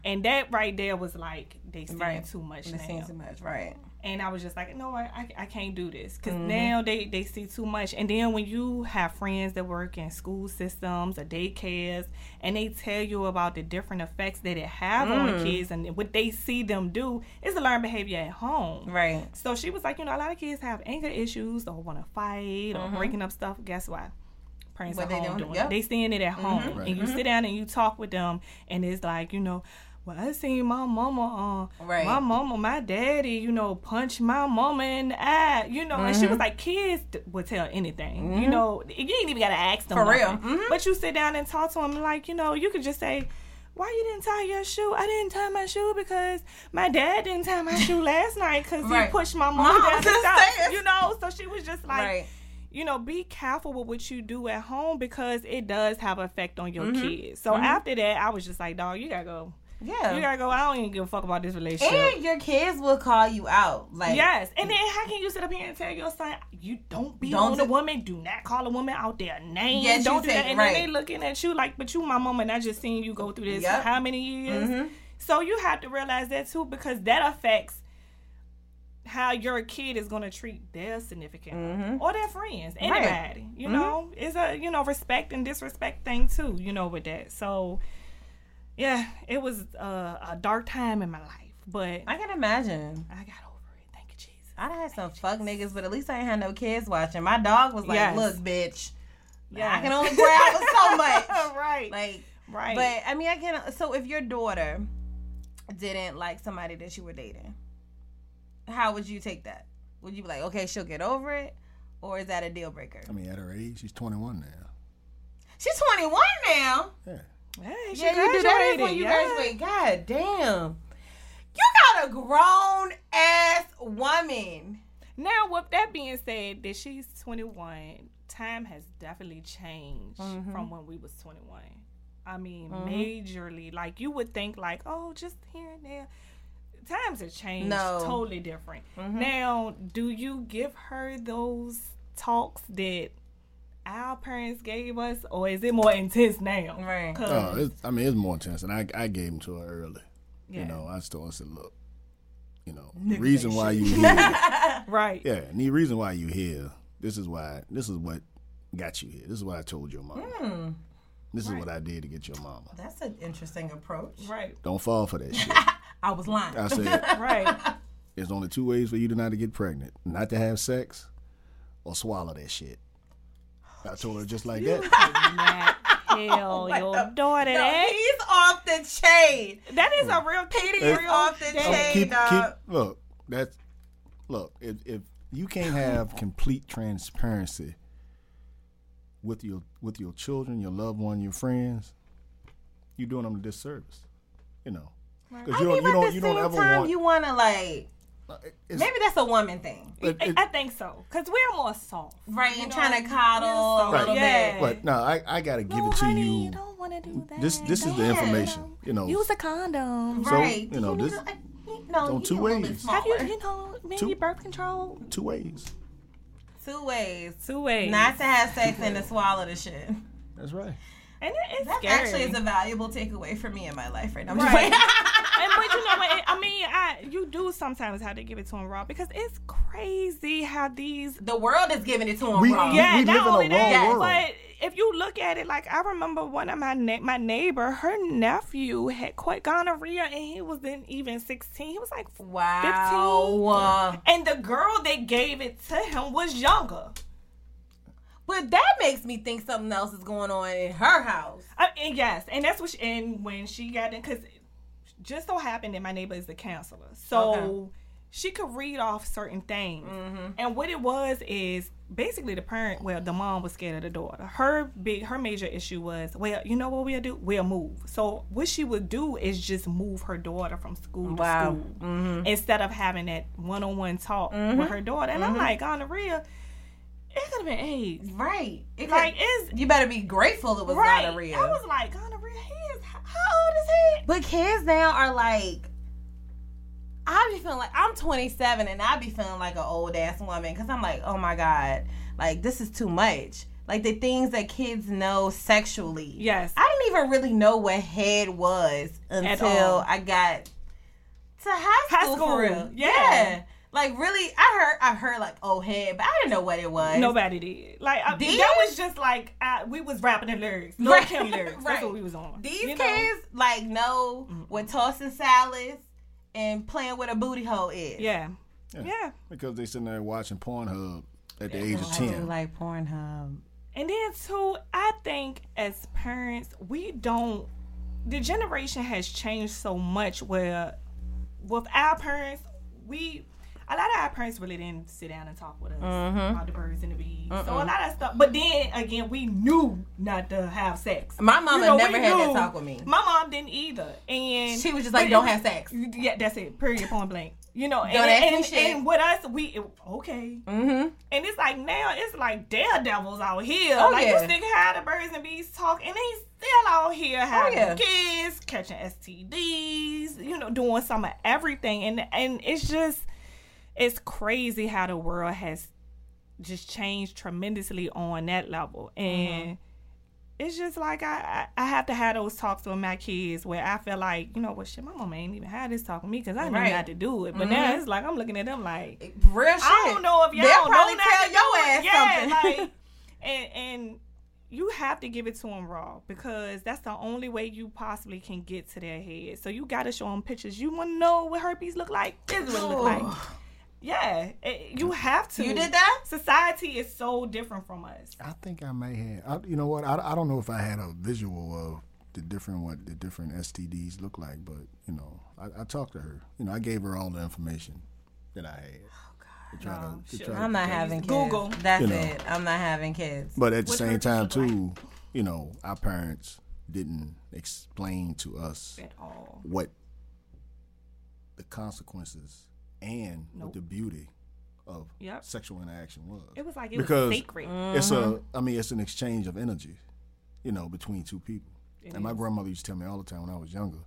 C: and that right there was like they saying
A: Mm. Right.
C: too much
A: It
C: now
A: seems too much, right?
C: And I was just like, no, I, I, I can't do this because
A: Mm-hmm.
C: now they, they see too much. And then when you have friends that work in school systems or daycares, and they tell you about the different effects that it have on
A: Mm.
C: the kids and what they see them do is to learned behavior at home.
A: Right.
C: So she was like, you know, a lot of kids have anger issues or want to fight or breaking up stuff. Guess what? Parents
A: Mm-hmm. What
C: at
A: they
C: home
A: doing?
C: doing
A: Yep.
C: it. They seeing it at home,
D: Right.
C: and you sit down and you talk with them, and it's like, you know. Well, I seen my mama, uh,
A: Right.
C: my mama, my daddy, you know, punch my mama in the eye, you know, and
A: Mm-hmm.
C: she was like, kids would tell anything, you know, you ain't even gotta ask them
A: For real.
C: nothing.
A: Mhm.
C: But you sit down and talk to them, like, you know, you could just say, why you didn't tie your shoe? I didn't tie my shoe because my dad didn't tie my shoe last night because
A: Right.
C: he pushed my mama
A: Mom
C: down the steps. You know, so she was just like,
A: right.
C: you know, be careful with what you do at home because it does have effect on your
A: Mm-hmm.
C: kids. So after that, I was just like, dog, you gotta go.
A: Yeah.
C: You gotta go. I don't even give a fuck about this relationship.
A: and your kids will call you out. Like
C: Yes, and then how can you sit up here and tell your son you don't be
A: Don't
C: on a woman, do not call a woman out their name,
A: Yes,
C: don't
A: you
C: do that, and
A: right.
C: then they looking at you like, but you my mom and I just seen you go through this
A: Yep.
C: for how many years?
A: Mhm.
C: So you have to realize that too because that affects how your kid is gonna treat their significant other
A: Mhm.
C: or their friends,
A: Right.
C: anybody. You
A: Mhm.
C: know, it's a you know respect and disrespect thing too. You know, with that. So, yeah, it was uh, a dark time in my life, but
A: I can imagine.
C: I got over it. Thank you, Jesus.
A: I done had some fuck niggas, but at least I ain't had no kids watching. My dog was like,
C: Yes.
A: "Look, bitch,
C: Yeah.
A: I can only grab with so much."
C: right.
A: Like,
C: right.
A: but I mean, I can. So if your daughter didn't like somebody that you were dating, how would you take that? Would you be like, okay, she'll get over it, or is that a deal breaker?
D: I mean, at her age, she's 21 now.
A: She's 21 now.
D: Yeah.
C: Hey, she
A: Yeah, you do that
C: graduated,
A: you
C: yeah.
A: graduate. God damn. You got a grown ass woman.
C: Now, with that being said, that she's 21, time has definitely changed
A: Mhm.
C: from when we was 21. I mean,
A: Mhm.
C: majorly. Like you would think, like, oh, just here and there. Times have changed.
A: No.
C: totally different.
A: Mhm.
C: Now, do you give her those talks that our parents gave us, or is it more intense now?
A: Right.
C: 'Cause-
D: Oh, it's, I mean, it's more intense, and I I gave them to her early.
C: Yeah.
D: You know, I still her, I said, look, you know, the reason why you here,
C: right.
D: yeah, and the reason why you here, this is why, this is what got you here. This is what I told your mom.
A: Hmm.
D: This is what I did to get your mama.
A: That's an interesting approach.
C: Right.
D: Don't fall for that shit.
A: I was lying.
D: I said,
C: Right.
D: there's only two ways for you to not to get pregnant: not to have sex, or swallow that shit. I told her just like that.
C: Not tell oh your daughter
A: No,
C: that.
A: he's off the chain.
C: That is a real
A: Petey
D: Hey.
A: is off the
C: Oh,
A: chain,
D: keep, keep, look, that's look. If if you can't have complete transparency with your with your children, your loved one, your friends, you're doing them a disservice. You know, because you don't you don't
A: at
D: you
A: the
D: don't
A: same
D: ever
A: time,
D: want.
A: you want to like.
D: It's-
A: Maybe that's a woman thing,
D: it-
C: I,
D: it-
C: I think so, cause we're more soft,
A: right?
C: You
A: And
C: know,
A: trying to
C: we're
A: coddle a little
C: yeah.
A: bit.
D: but no, I I gotta give
C: no,
D: it to
C: honey,
D: you.
C: don't want to do that.
D: This this is the information. You know,
C: Use a condom.
D: So,
A: right?
D: you know,
A: need
D: this-
A: a- no,
D: on
A: you
D: two
A: need a little bit
D: ways.
C: Have you, you know, maybe
D: Two-
C: birth control?
D: two ways.
A: Two ways.
C: Two ways.
A: Not to have sex and to swallow the shit.
D: That's right.
C: And it, it's
A: That
C: scary.
A: actually is a valuable takeaway for me in my life right now. I'm
C: Right. and but you know what? I mean, I you do sometimes have to give it to him raw because it's crazy how these
A: the world is giving it to him
D: We-
A: raw.
D: we-
C: yeah,
D: live
C: not
D: in a
C: that,
D: wrong world.
C: but if you look at it, like I remember one of my na- my neighbor, her nephew had caught gonorrhea, and he wasn't even sixteen. He was like
A: Wow.
C: fifteen, and the girl that gave it to him was younger.
A: But that makes me think something else is going on in her house.
C: I, and yes, and that's what. She, and when she got in, because just so happened that my neighbor is the counselor, so
A: Okay.
C: she could read off certain things.
A: Mm-hmm.
C: And what it was is basically the parent. Well, the mom was scared of the daughter. Her big, her major issue was, well, you know what we'll do? We'll move. So what she would do is just move her daughter from school to school
A: Mm-hmm.
C: instead of having that one-on-one talk with her daughter. And I'm like, gonorrhea. It could have been AIDS.
A: Right. It
C: Like it's
A: you better be grateful it was
C: right.
A: gonorrhea.
C: I was like, gonorrhea. He is how old is he?
A: But kids now are like, I be feeling like I'm 27 and I be feeling like an old ass woman because I'm like, oh my god, like this is too much. Like the things that kids know sexually.
C: Yes.
A: I didn't even really know what head was until I got to high
C: High
A: school,
C: school,
A: for real.
C: yeah.
A: Like really, I heard I heard like oh head, but I didn't know what it was.
C: Nobody did. Like I,
A: Did?
C: that was just like I, we was rapping the lyrics, Lil
A: Right.
C: Kim lyrics. That's
A: Right.
C: what we was on.
A: These
C: You know?
A: kids like know what tossing salads and playing with a booty hole is.
C: Yeah.
D: Yeah.
C: yeah.
D: Because they sitting there watching Pornhub at the age of
A: I do
D: ten.
A: like Pornhub.
C: And then too, I think as parents, we don't. The generation has changed so much. Where with our parents, we a lot of our parents really didn't sit down and talk with us about the birds and the bees. So a lot of stuff. But then again, we knew not to have sex.
A: My mama
C: You know,
A: never had that talk with me.
C: My mom didn't either, and
A: She was just like, "Don't have sex."
C: Yeah, that's it. Period. Point blank. You know, and,
A: Don't ask me
C: and,
A: shit.
C: and with us, we it- okay.
A: Mm-hmm.
C: And it's like now it's like daredevils out here.
A: Oh,
C: like
A: yeah.
C: you stick how the birds and bees talk, and they still out here having
A: Oh, yeah.
C: kids, catching STDs, you know, doing some of everything, and and it's just it's crazy how the world has just changed tremendously on that level, and mm-hmm. it's just like I, I I have to have those talks with my kids where I feel like you know what shit my mama ain't even had this talk with me because I knew
A: Right.
C: not to do it. But now mm-hmm. it's like I'm looking at them like eh,
A: Real shit.
C: I don't know if y'all
A: They'll
C: don't
A: probably tell your ass
C: yeah,
A: something.
C: like and and you have to give it to them raw because that's the only way you possibly can get to their head. So you got to show them pictures. You want to know what herpes look like? This is what it look like. Yeah, it- you have to.
A: You did that?
C: Society is so different from us.
D: I think I may have. I, you know what? I, I don't know if I had a visual of the different what the different STDs look like, but you know, I, I talked to her. You know, I gave her all the information that I had. Oh, to try to, to try
A: I'm
D: to-
A: not having kids.
C: Google.
A: That's
D: You know.
A: it. I'm not having kids.
D: But at the
C: What
D: same time,
C: look like?
D: too, you know, our parents didn't explain to us
C: At all.
D: what the consequences and what the beauty of
C: Yep.
D: sexual interaction was.
C: It was like it
D: Because-
C: was sacred.
D: It's
A: Mm-hmm.
D: a, I mean, it's an exchange of energy, you know, between two people. and my grandmother used to tell me all the time when I was younger,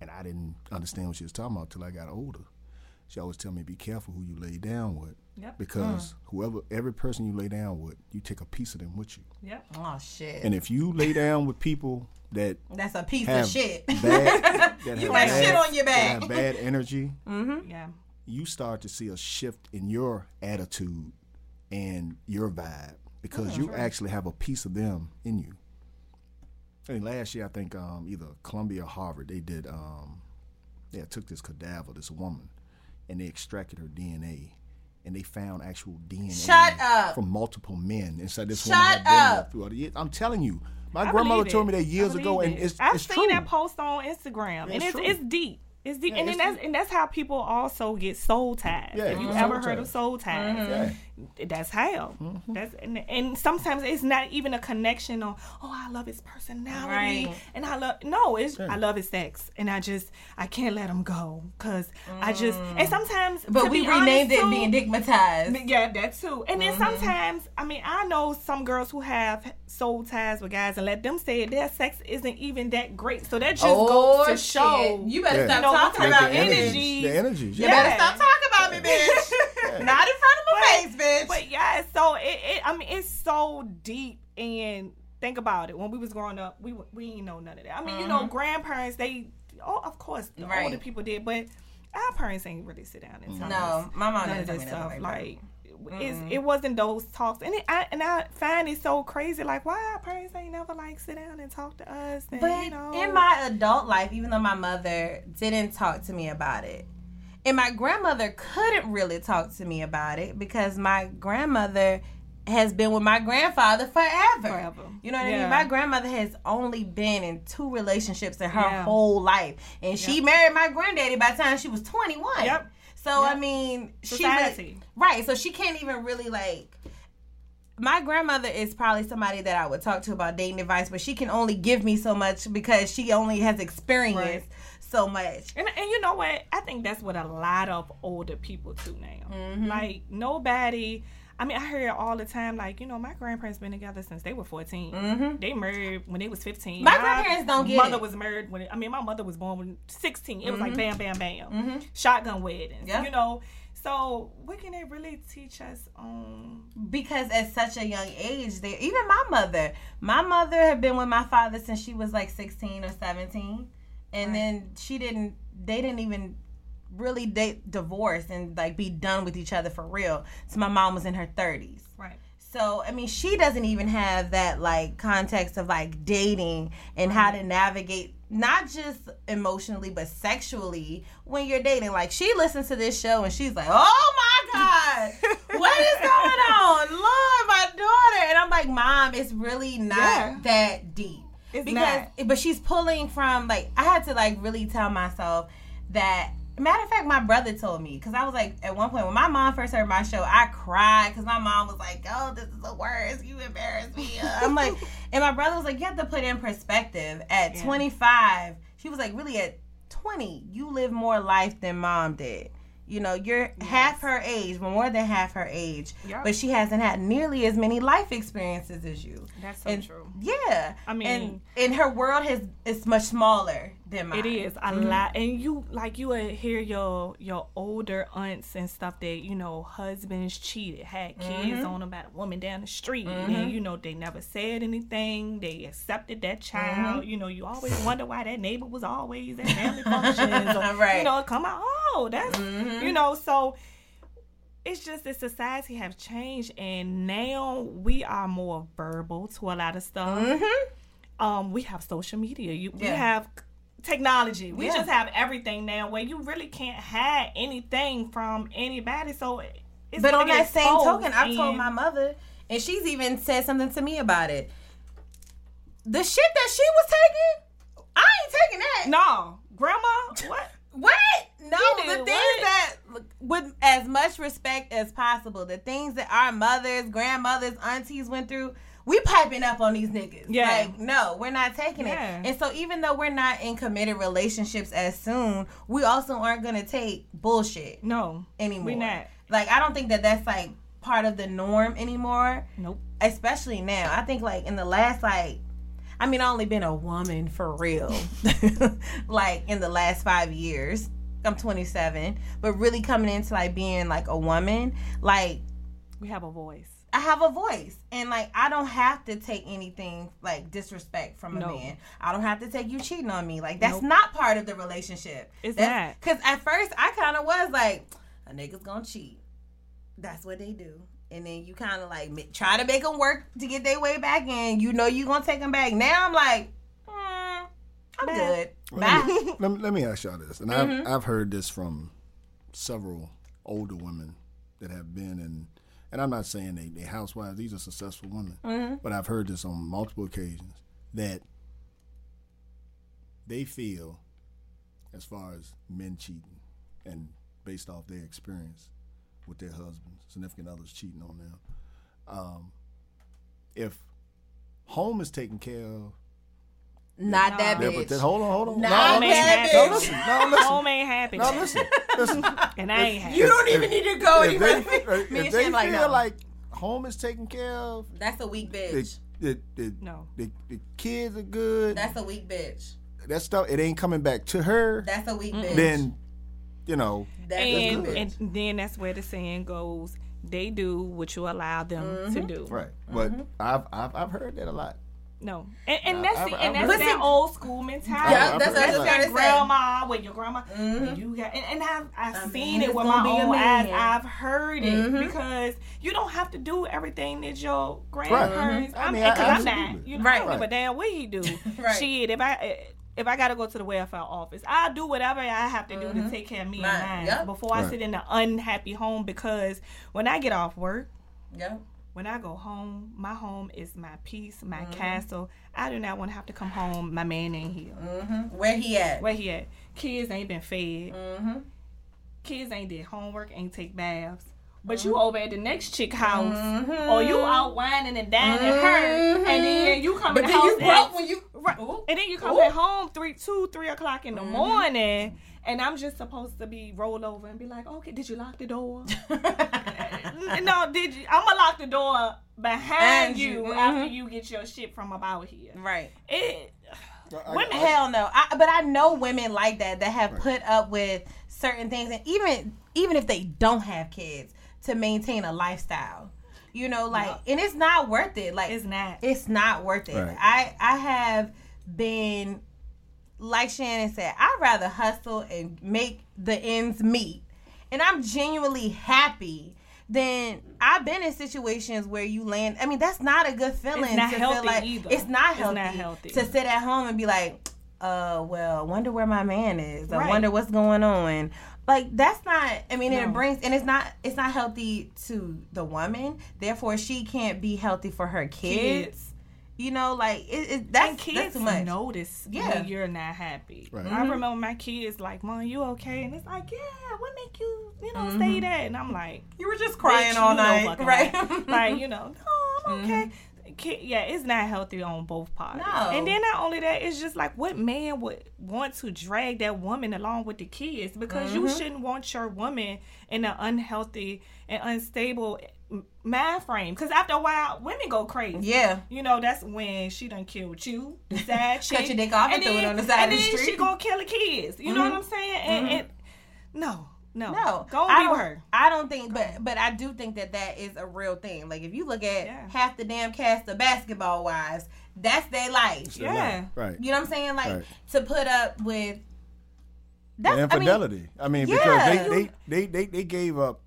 D: and I didn't understand what she was talking about till I got older. She always tell me, "Be careful who you lay down with,
C: Yep.
D: because whoever, every person you lay down with, you take a piece of them with you.
C: Yep.
A: Oh shit.
D: And if you lay down with people that
A: That's a piece of shit.
D: bad, that
A: You got shit on your back.
D: bad energy,
C: Yeah.
D: You start to see a shift in your attitude and your vibe because you actually have a piece of them in you. I mean, last year I think um, either Columbia or Harvard they did um, they took this cadaver, this woman, and they extracted her DNA. And they found actual DNA
A: Shut
D: from multiple men inside this
A: Shut
D: woman there
A: up.
D: throughout the years. I'm telling you, my
C: I
D: grandmother told me that years ago,
C: believe
D: and it's,
C: I've
D: it's
C: seen
D: true.
C: that post on Instagram, and
D: It's
C: it's
D: true.
C: it's deep. It's deep,
D: Yeah,
C: and then that's and that's how people also get soul ties.
D: Yeah,
C: if you ever heard
D: ties.
C: of soul ties,
D: Yeah.
C: That's how.
D: Mm-hmm.
C: That's and, and sometimes it's not even a connection on. Oh, I love his personality,
A: Right.
C: and I love no, it's I love his sex, and I just I can't let him go because I just and sometimes
A: But we
C: be
A: renamed
C: honest,
A: it
C: too,
A: being digmatized.
C: yeah, that too. And
A: Mm-hmm.
C: then sometimes, I mean, I know some girls who have soul ties with guys and let them say it, their sex isn't even that great. So that just
A: Oh,
C: goes to
A: shit.
C: show.
A: You better
D: Yeah.
A: stop
C: You know,
A: talking
C: because
A: about
C: the
A: energy.
C: energy-
D: The energies.
A: You better stop talking about me, bitch. Not in front of my face, bitch.
C: But yeah, so it, it, I mean, it's so deep. And think about it. When we was growing up, we we ain't know none of that. I mean, you know, grandparents, they, oh, of course, the
A: Mm-hmm. Right.
C: older people did, but our parents ain't really sit down and us
A: no, my mom
C: none
A: didn't
C: of this stuff.
A: Like,
C: Like, it's, it wasn't those talks, and it, I and I find it so crazy. Like, why our parents ain't never like sit down and talk to us? And,
A: But
C: you know,
A: in my adult life, even though my mother didn't talk to me about it, and my grandmother couldn't really talk to me about it because my grandmother has been with my grandfather forever.
C: Forever.
A: You know what I mean? My grandmother has only been in two relationships in her
C: Yeah.
A: whole life. And she married my granddaddy by the time she was 21.
C: Yep.
A: So, I
C: Yep.
A: mean, she
C: Society.
A: really, right. So she can't even really like my grandmother is probably somebody that I would talk to about dating advice, but she can only give me so much because she only has experience
C: Right.
A: So much.
C: And, and you know what? I think that's what a lot of older people do now.
A: Mm-hmm.
C: Like nobody. I mean, I hear it all the time. Like you know, my grandparents been together since they were 14 They married when they was fifteen.
A: Mm-hmm. My grandparents don't get
C: Mother
A: it.
C: was married when I mean, my mother was born when sixteen. It was like bam, bam, bam, shotgun weddings.
A: Mm-hmm.
C: You know. So what can they really teach us on?
A: because at such a young age they even my mother my mother had been with my father since she was like 16 or 17 and then she didn't they didn't even really date divorce and like be done with each other for real so my mom was in her 30s
C: Right.
A: so I mean, she doesn't even have that like context of like dating and how to navigate not just emotionally but sexually when you're dating. Like she listens to this show and she's like, "Oh my god, what is going on, Lord, my daughter?" And I'm like, "Mom, it's really not
C: Yeah.
A: that deep."
C: It's
A: because,
C: not.
A: but she's pulling from like I had to like really tell myself that. Matter of fact, my brother told me because I was like, at one point when my mom first heard my show, I cried because my mom was like, "Oh, this is the worst. You embarrassed me." I'm like, and my brother was like, "You have to put in perspective. At 25, she was like, really at 20, you live more life than mom did. You know, you're half her age, more than half her age,
C: Yup.
A: but she hasn't had nearly as many life experiences as you.
C: That's so
A: and,
C: true.
A: Yeah,
C: I mean-
A: and and her world has is much smaller than mine.
C: It is a
A: Mm-hmm.
C: lot, and you like you would hear your your older aunts and stuff that you know husbands cheated, had kids
A: Mm-hmm.
C: on them by a woman down the street, and you know they never said anything. They accepted that child.
A: Mm-hmm.
C: You know, you always wonder why that neighbor was always at family functions. Or,
A: Right. Mm-hmm.
C: You know, come on, Oh, that's you know so. It's just that society have changed, and now we are more verbal to a lot of stuff um we have social media you we have technology we
A: Yeah.
C: just have everything now where you really can't hide anything from anybody so it's
A: But on that same token, I've told my mother, and she's even said something to me about it. The shit that she was taking, I ain't taking that.
C: no grandma what
A: What? No, the things
C: what?
A: that, with as much respect as possible, the things that our mothers, grandmothers, aunties went through, we piping up on these niggas.
C: Yeah.
A: Like, no, we're not taking
C: Yeah.
A: it. And so, even though we're not in committed relationships as soon, we also aren't going to take bullshit
C: no
A: anymore.
C: we not
A: Like, I don't think that that's like part of the norm anymore
C: nope
A: especially now. I think like in the last like I mean I only been a woman for real. like in the last 5 years. I'm 27, but really coming into like being like a woman, like
C: we have a voice
A: I have a voice and like I don't have to take anything like disrespect from a
C: No.
A: man. I don't have to take you cheating on me. Like that's
C: Nope.
A: not part of the relationship. Is
C: that?
A: Cuz at first I kind of was like a nigga's going to cheat. That's what they do. And then you kind of like try to make them work to get their way back in. You know you going to take them back. Now I'm like, mm, I'm
C: Bye.
A: good.
D: Let
A: Bye.
D: me, let, me, let me ask y'all this, and
A: Mm-hmm.
D: I've I've heard this from several older women that have been in, and I'm not saying they they housewives; these are successful women,
A: Mm-hmm.
D: but I've heard this on multiple occasions that they feel, as far as men cheating, and based off their experience with their husbands, significant others cheating on them, um, if home is taken care of
A: Not that bitch.
D: yeah, but then hold on, hold on.
A: Not
D: no,
C: Home ain't
A: that
C: happy.
D: no, listen, no, listen.
C: home ain't happy
D: No, listen, listen.
C: and I ain't happy
A: You don't even need to go
D: if they, if
A: Me
D: they
A: Shem like,
D: feel
A: no.
D: like home is taken care of,
A: That's a weak bitch.
D: the, the,
C: No.
D: the, the kids are good,
A: That's a weak bitch.
D: that stuff, it ain't coming back to her,
A: That's a weak bitch.
D: then, you know,
A: That's a
C: and,
A: weak bitch.
C: and then that's where the saying goes they do what you allow them to do
D: right. But
A: Mm-hmm.
D: I've, I've, I've heard that a lot.
C: No, and, and
D: Nah,
C: that's
D: I've-
C: the, and
D: I've
C: that's that old school mentality.
A: Yeah,
D: I've
A: that's what I
D: heard
A: was
D: that.
A: trying to say.
C: grandma with your grandma. You got and, and I've I've
A: A
C: seen it with my
A: be
C: own eyes. I've heard it
A: Mhm.
C: because you don't have to do everything that your grandparents.
D: Mhm. I
C: I
D: mean,
C: mean,
D: I-
C: because I'm not. You know,
A: Right.
C: I don't give a damn what he do.
A: Right.
C: Shit, if I. If I gotta go to the welfare office, I'll do whatever I have to do to take care of me
A: Right.
C: and mine
A: Yep.
C: before I sit in an unhappy home. Because when I get off work,
A: Yeah.
C: When I go home, my home is my peace, my
A: Mm-hmm.
C: castle. I do not want to have to come home. My man ain't here.
A: Where he at?
C: Where he at? Kids ain't been fed.
A: Mm-hmm.
C: Kids ain't did homework, ain't take baths. But
A: Mm-hmm.
C: you over at the next chick house, or you out wining and dining her, and then you come
A: Mm-hmm. But
C: in the
A: then you broke
C: at,
A: when you.
C: right,
A: Ooh.
C: and then you come at home three, two, three o'clock in the
A: Mm-hmm.
C: morning, and I'm just supposed to be roll over and be like, okay, did you lock the door? no, did you? I'm gonna lock the door behind
A: And
C: you
A: you,
C: after
A: mhm.
C: you get your shit from about here.
A: Right.
C: It,
D: I-
C: women,
A: Hell no. I, but I know women like that that have put up with certain things, and even even if they don't have kids, to maintain a lifestyle. You know, like, and it's not worth it. Like,
C: it's not.
A: it's not worth it.
D: Right.
A: I I have been like Shannon said, I'd rather hustle and make the ends meet. And I'm genuinely happy than I've been in situations where you land I mean, that's not a good feeling
C: It's not
A: to
C: healthy
A: feel like
C: either.
A: it's not healthy, It's
C: not healthy.
A: to sit at home and be like, uh, well, wonder where my man is. I
C: Right.
A: wonder what's going on. Like that's not. I mean,
C: No.
A: it brings and it's not. It's not healthy to the woman. Therefore, she can't be healthy for her kids.
C: Kids.
A: You know, like it, it, that's,
C: and kids
A: that's too much.
C: notice
A: Yeah.
C: when you're not happy.
D: Right.
C: I mm-hmm. remember my kids like, "Mom, you okay?" And it's like, "Yeah, what make you, you know, say mm-hmm. that?" And I'm like,
A: You were just crying all night, right?
C: well." like, you know, no, I'm mm-hmm. okay. ki- yeah, it's not healthy on both parties.
A: No.
C: And then not only that, it's just like what man would want to drag that woman along with the kids because you
A: Mm-hmm.
C: shouldn't want your woman in an unhealthy and unstable m- mind frame. Because after a while, women go crazy.
A: Yeah.
C: You know, that's when she done killed you, the sad chick.
A: Cut your dick off and threw it on the side of the
C: then she gonna kill the kids. You know what mm-hmm. I'm saying? And, mm-hmm. and no, no,
A: No,
C: go
A: I
C: be
A: don't,
C: her.
A: I don't think, but but I do think that that is a real thing. Like if you look at
C: Yeah.
A: half the damn cast of Basketball Wives, that's their life.
C: Yeah.
D: Right.
A: You know what I'm saying? Like
D: Right.
A: to put up with that's
D: and
A: I mean,
D: infidelity. I mean,
A: Yeah.
D: because they, they, they, they, they gave up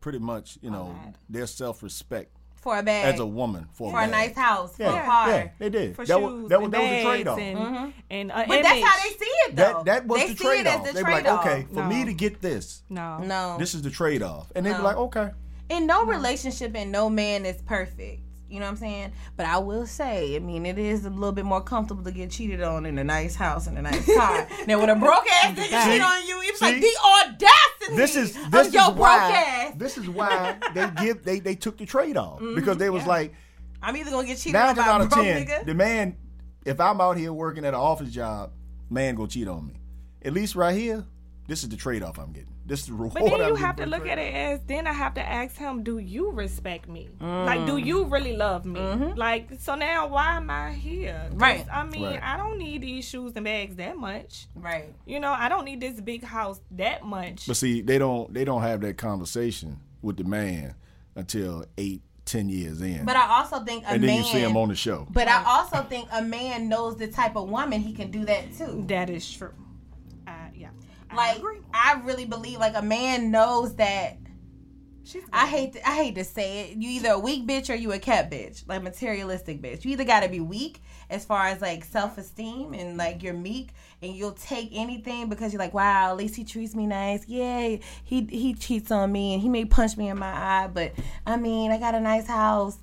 D: pretty much, you know, their self respect
A: for a bag,
D: as a woman for,
A: for a
D: bag.
A: nice house, for a car.
D: yeah, they did.
C: For
D: that
C: shoes,
D: was that was,
C: and
D: that was the trade off.
C: and, and uh,
A: But that's how they see it though.
D: That that was
A: they
D: the
A: see
D: trade
A: it as
D: off.
A: the
D: They be like,
A: trade-off.
D: okay, for me to get this,
C: No.
A: No,
D: this is the trade off, and they be
A: No.
D: like, okay,
A: in no relationship and no man is perfect. You know what I'm saying? But I will say, I mean, it is a little bit more comfortable to get cheated on in a nice house and a nice car than when a broke ass nigga cheat on you. It's like the audacity.
D: this is
A: of
D: this is
A: your broke
D: why
A: ass.
D: this is why they give they they took the trade off mm-hmm. because they was like
A: I'm either gonna get cheated
D: nine
A: on by
D: out
A: a
D: of
A: broke
D: ten,
A: nigga.
D: the man, if I'm out here working at an office job, man go cheat on me. At least right here, this is the trade off I'm getting. This is the reward.
C: But then
D: I'm
C: you have to
D: the
C: look at it as then I have to ask him, do you respect me? Like, do you really love me? Like, so now why am I here?
A: Right.
C: I mean,
D: Right.
C: I don't need these shoes and bags that much.
A: Right.
C: You know, I don't need this big house that much.
D: But see, they don't they don't have that conversation with the man until eight, ten years in,
A: But I also think a
D: and then
A: man.
D: you see him on the show.
A: but I also think a man knows the type of woman he can do that too.
C: that is true. Uh, yeah. I
A: Like
C: agree.
A: I really believe like a man knows that
C: She's
A: I hate to, I hate to say it. You either a weak bitch or you a cat bitch, like materialistic bitch. You either got to be weak as far as like self esteem and like you're meek and you'll take anything because you're like, wow, at least he treats me nice. Yeah, he he cheats on me and he may punch me in my eye, but I mean, I got a nice house.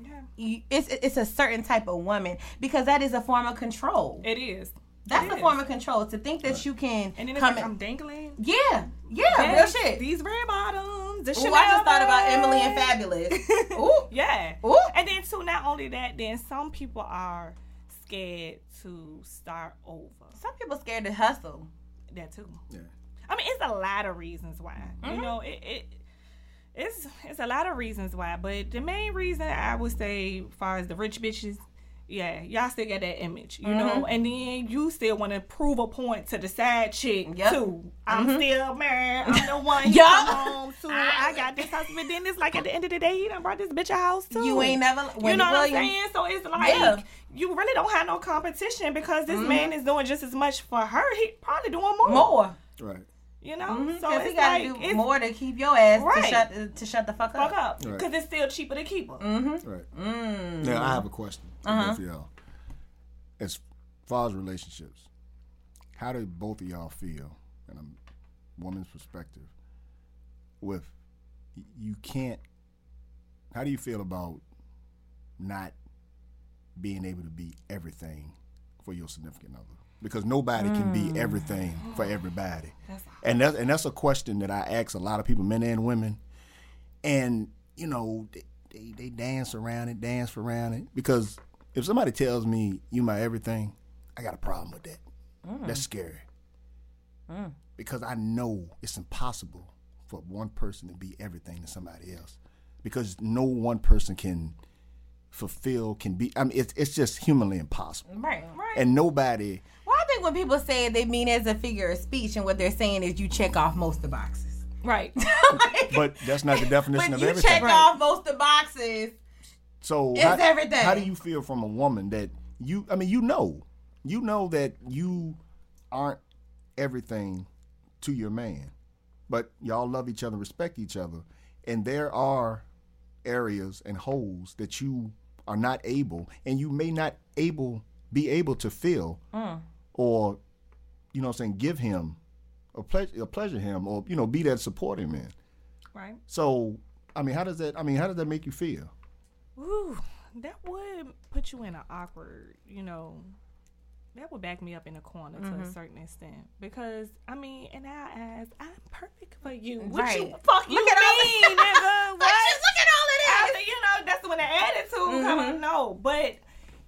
C: Yeah.
A: You, it's it's a certain type of woman because that is a form of control.
C: It is.
A: That's
C: it
A: a
C: is.
A: form of control to think that you can
C: And then it's
A: come.
C: like I'm dangling.
A: yeah, yeah, real shit.
C: These red bottoms. The
A: Ooh,
C: Chanel
A: I just thought about. Emily and Fabolous. Ooh.
C: Yeah.
A: Ooh.
C: And then too, not only that, then some people are scared to start over.
A: Some people scared to hustle.
C: That too.
D: Yeah.
C: I mean, it's a lot of reasons why.
A: Mm-hmm.
C: You know, it, it it's it's a lot of reasons why. But the main reason I would say, as far as the rich bitches, yeah, y'all still got that image, you know, and then you still want to prove a point to the side chick
A: Mm-hmm. Yep. Mm-hmm.
C: too. I'm still married. I'm the one you
A: Yup.
C: come home to. I got this house, but then it's like at the end of the day, he done brought this bitch a house too.
A: You ain't never.
C: You know what I'm saying? So it's like
A: Yeah.
C: you really don't have no competition because this man is doing just as much for her. He probably doing more.
A: More.
D: Right.
C: You know,
A: Because
C: so
A: he
C: it's
A: got
C: like
A: to do more to keep your ass to
C: Right.
A: shut to shut the fuck up.
C: fuck up
D: Right.
C: because it's still cheaper to keep her.
D: Right.
A: Mm.
D: Now I have a question for
A: Uh-huh.
D: both of y'all. As far as relationships, how do both of y'all feel, in a woman's perspective, with you can't? How do you feel about not being able to be everything for your significant other? Because nobody can be everything for everybody, and that's and that's a question that I ask a lot of people, men and women, and you know they, they, they dance around it, dance around it. Because if somebody tells me you my everything, I got a problem with that. Mm. That's scary. Mm. Because I know it's impossible for one person to be everything to somebody else. Because no one person can fulfill, can be. I mean, it's it's just humanly impossible.
A: Right. Right.
D: And nobody.
A: Well, I think when people say it, they mean as a figure of speech, and what they're saying is you check off most of the boxes.
C: Right.
A: Like,
D: But that's not the definition
A: when
D: of
A: you
D: everything.
A: check off most of the boxes,
D: So
A: It's
D: how,
A: everything.
D: How do you feel from a woman that you? I mean, you know, you know that you aren't everything to your man, but y'all love each other, respect each other, and there are areas and holes that you are not able, and you may not able be able to fill,
A: Mm.
D: or you know, what I'm saying, give him a pleasure, a pleasure him, or you know, be that supporting man.
C: right.
D: So, I mean, how does that? I mean, how does that make you feel?
C: Ooh, that would put you in an awkward, you know. That would back me up in a corner to a mm-hmm. certain extent because I mean, in our eyes, I'm perfect for you. What you
A: Right.
C: fuck you
A: Look at all
C: mean, nigga? What?
A: Look at all of this.
C: After, you know, that's when the attitude come out. Mm-hmm. No, but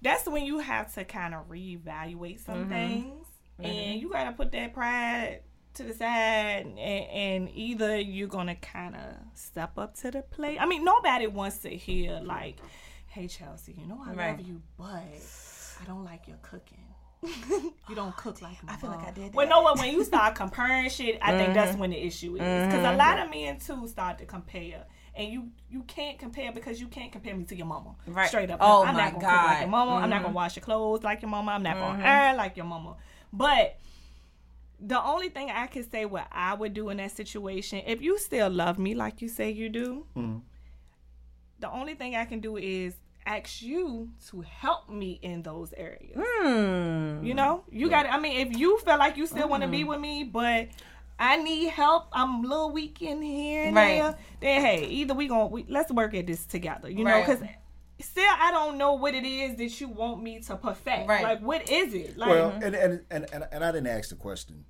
C: that's when you have to kind of reevaluate some mm-hmm. things, and you gotta put that pride to the side, and, and either you're gonna kind of step up to the plate. I mean, nobody wants to hear like, "Hey, Chelsea, you know I
A: Right.
C: love you, but I don't like your cooking." you don't cook like
A: I feel like. I did
C: Well,
A: that. Mm-hmm.
C: no, but when you start comparing shit, I think that's when the issue is. Because a lot of men too start to compare, and you you can't compare because you can't compare me to your mama.
A: Right.
C: Straight up.
A: Oh
C: I'm
A: my
C: not gonna cook like
A: God. Mm-hmm.
C: your mama. I'm not gonna wash your clothes like your mama. I'm not gonna iron like your mama. But the only thing I can say what I would do in that situation, if you still love me like you say you do, the only thing I can do is ask you to help me in those areas.
A: Hmm.
C: You know, you got. to I mean, if you feel like you still want to be with me, but I need help, I'm a little weak in here and
A: Right.
C: there. Then hey, either we gonna we, let's work at this together. You know, because still I don't know what it is that you want me to perfect.
A: Right.
C: Like, what is it? Like,
D: Well, mhm. and, and, and, and, and I didn't ask the question,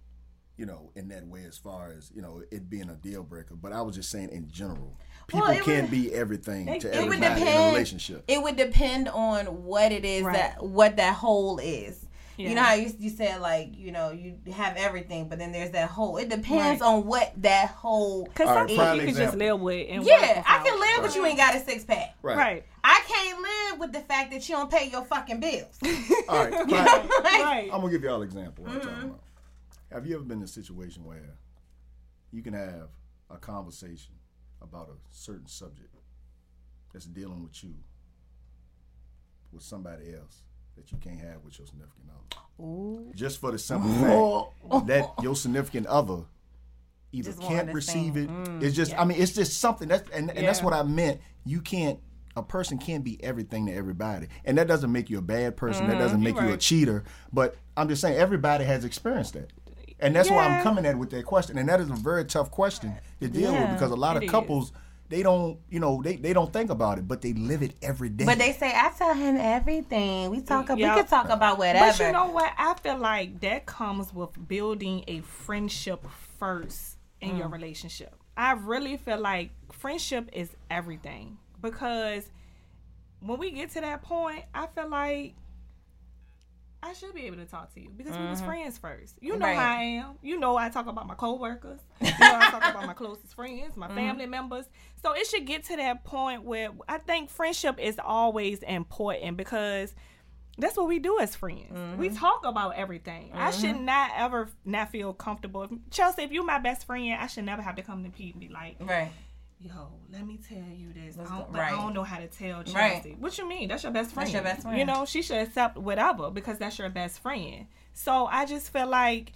D: you know, in that way as far as, you know, it being a deal breaker, but I was just saying in general. People
A: Well,
D: can't
A: would-
D: be everything to
C: it would
D: everybody in a
A: depend-
D: relationship.
A: It would depend on what it is
C: Right.
A: that what that hole is. You know how you, you said like you know you have everything, but then there's that hole. It depends
C: Right.
A: on what that hole.
C: Because some
D: right,
C: people you can just live with and
A: Yeah, I can live with you ain't got a six pack.
C: Right.
A: I can't live with the fact that you don't pay your fucking bills.
D: All right. prime-
C: Right.
D: I'm gonna give y'all an example. What I'm
A: Mm-hmm.
D: talking about. Have you ever been in a situation where you can have a conversation about a certain subject that's dealing with you with somebody else that you can't have with your significant other? Just for the simple fact that your significant other either
A: Just
D: can't receive it.
A: understand.
D: It's just, I mean, it's just something that's, and, and that's what I meant. You can't. A person can't be everything to everybody, and that doesn't make you a bad person. That doesn't make you a cheater. But I'm just saying, everybody has experienced that, and that's why I'm coming at it with that question. And that is a very tough question to deal
A: Yeah,
D: with because a lot
C: it
D: of
C: is.
D: couples they don't, you know, they, they don't think about it, but they live it every day.
A: But they say I tell him everything. We talk.
C: Yeah.
A: We can talk about whatever.
C: But you know what? I feel like that comes with building a friendship first in
A: Mm.
C: your relationship. I really feel like friendship is everything because when we get to that point, I feel like I should be able to talk to you because we was friends first. You know
A: Mm-hmm. Right.
C: how I am. You know I talk about my coworkers. You know I talk about my closest friends,
A: Mm-hmm.
C: my family members. So it should get to that point where I think friendship is always important because that's what we do as friends. We
A: Mm-hmm.
C: talk about everything. I should not ever not feel comfortable. Chelsea, if you're my best friend, I should never have to come to Pete and be like,
A: right.
C: Yo, let me tell you this. I don't, but I don't know how to tell Chelsea.
A: Right.
C: What you mean? That's your best friend.
A: That's your best friend.
C: You know, she should accept whatever because that's your best friend. So I just feel like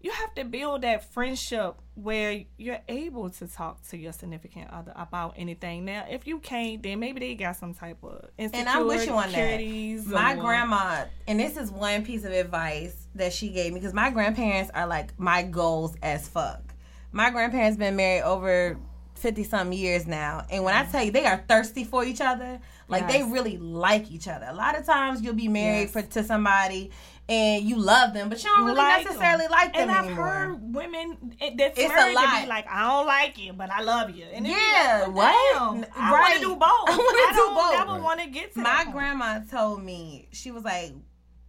C: you have to build that friendship where you're able to talk to your significant other about anything. Now, if you can't, then maybe they got some type of
A: And I'm with you on that. My
C: or-
A: grandma, and this is one piece of advice that she gave me because my grandparents are like my goals as fuck. My grandparents been married over fifty some years now, and when I tell you they are thirsty for each other, like they really like each other. A lot of times you'll be married
C: Yes.
A: for to somebody and you love them, but you don't really
C: like
A: necessarily
C: them.
A: like them
C: and I've
A: anymore.
C: heard women eh, it, that's
A: It's a
C: married to
A: lot.
C: be like, I don't like you, but I love you. And
A: Yeah,
C: like,
A: what?
C: Damn, I want to do both.
A: I wanna do
C: don't
A: both.
C: Never want to get to
A: my grandma told me she was like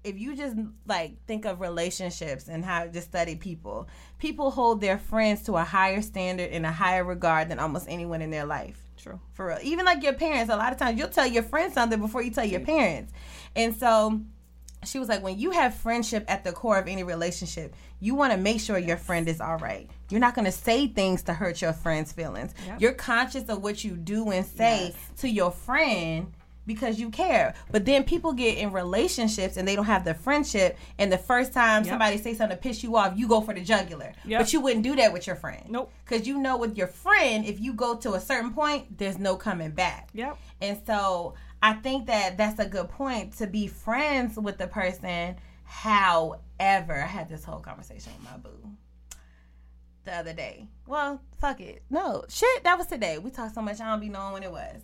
A: if you just like think of relationships and how just study people people hold their friends to a higher standard and a higher regard than almost anyone in their life.
C: True.
A: for real. Even like your parents a lot of times you'll tell your friends something before you tell your parents. And so she was like when you have friendship at the core of any relationship you want to make sure your friend is all right. You're not going to say things to hurt your friend's feelings. You're conscious of what you do and say to your friend because you care but then people get in relationships and they don't have the friendship and the first time somebody say something to piss you off you go for the jugular
C: Yep.
A: but you wouldn't do that with your friend
C: Nope.
A: because you know with your friend if you go to a certain point there's no coming back
C: Yep.
A: and so I think that that's a good point to be friends with the person. However, I had this whole conversation with my boo the other day. Well, fuck it. No, shit, that was today. We talked so much, I don't be knowing when it was.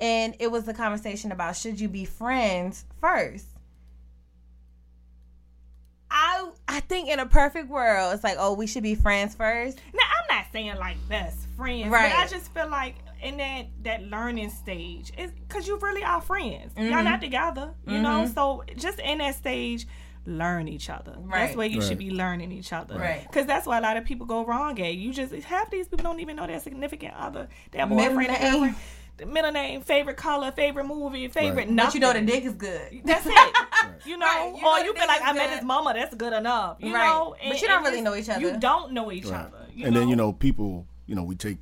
A: And it was the conversation about should you be friends first? I I think in a perfect world, it's like, oh, we should be friends first.
C: Now I'm not saying like best friends,
A: Right.
C: but I just feel like in that that learning stage is because you really are friends.
A: Mm-hmm.
C: Y'all not together, you know. So just in that stage, learn each other.
A: Right.
C: That's where you should be learning each other.
A: Right.
C: Because that's why a lot of people go wrong at. You just half these people don't even know their significant other, their
A: Middle
C: boyfriend, and
A: name.
C: girlfriend. The middle name, favorite color, favorite movie, favorite
D: Right.
C: nothing.
A: But you know the dick is good.
C: That's it. You know,
A: Right. You
C: or
A: know
C: you
A: the
C: feel like I met his mama. That's good enough. You
A: Right.
C: know,
A: But you don't really know each other.
C: You don't know each
D: Right.
C: other.
D: And
C: know?
D: then you know people you know we take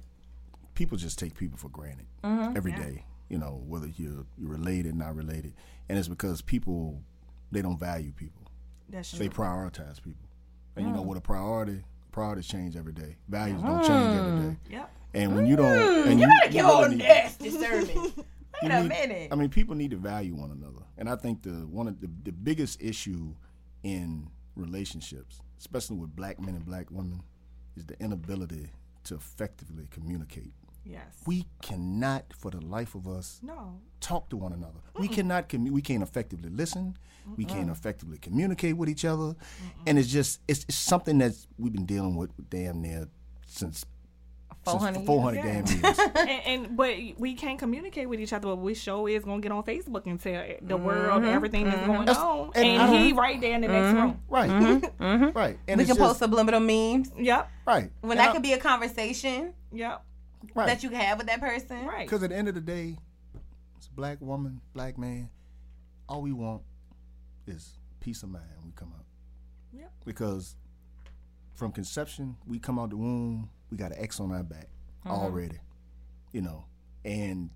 D: people just take people for granted
A: Mm-hmm.
D: every day. you know whether you're you're related not related and it's because people they don't value people
C: That's true.
D: they prioritize people and you know
A: Mm.
D: what a priority priorities change every day values don't change every day
C: Yep.
D: And when you don't and
A: Mm. You better get
D: really
A: on
D: need-
A: this disturbing. Wait a
D: need-
A: minute.
D: I mean, people need to value one another, and I think the one of the, the biggest issue in relationships, especially with black men and black women, is the inability to effectively communicate.
C: Yes.
D: We cannot, for the life of us,
C: no.
D: talk to one another. We cannot. Commu- we can't effectively listen. We can't effectively communicate with each other, and it's just it's, it's something that we've been dealing with damn near since
A: 400
D: four hundred damn years.
C: and, and but we can't communicate with each other. But we show is gonna get on Facebook and tell the world mm-hmm. everything that's mm-hmm. going
D: That's-
C: on,
D: and
C: and, he right there in the next mm-hmm. room.
D: right, right, and
A: we
D: it's
A: can
D: just-
A: post subliminal memes
C: Yep.
D: right
A: when
D: And
A: that
D: I-
A: could be a conversation
C: Yep.
D: right.
A: that you can have with that person.
C: Right.
D: Because at the end of the day, it's a black woman, black man. All we want is peace of mind when we come out.
C: Yep.
D: Because from conception, we come out the womb, we got an X on our back mm-hmm. already, you know, and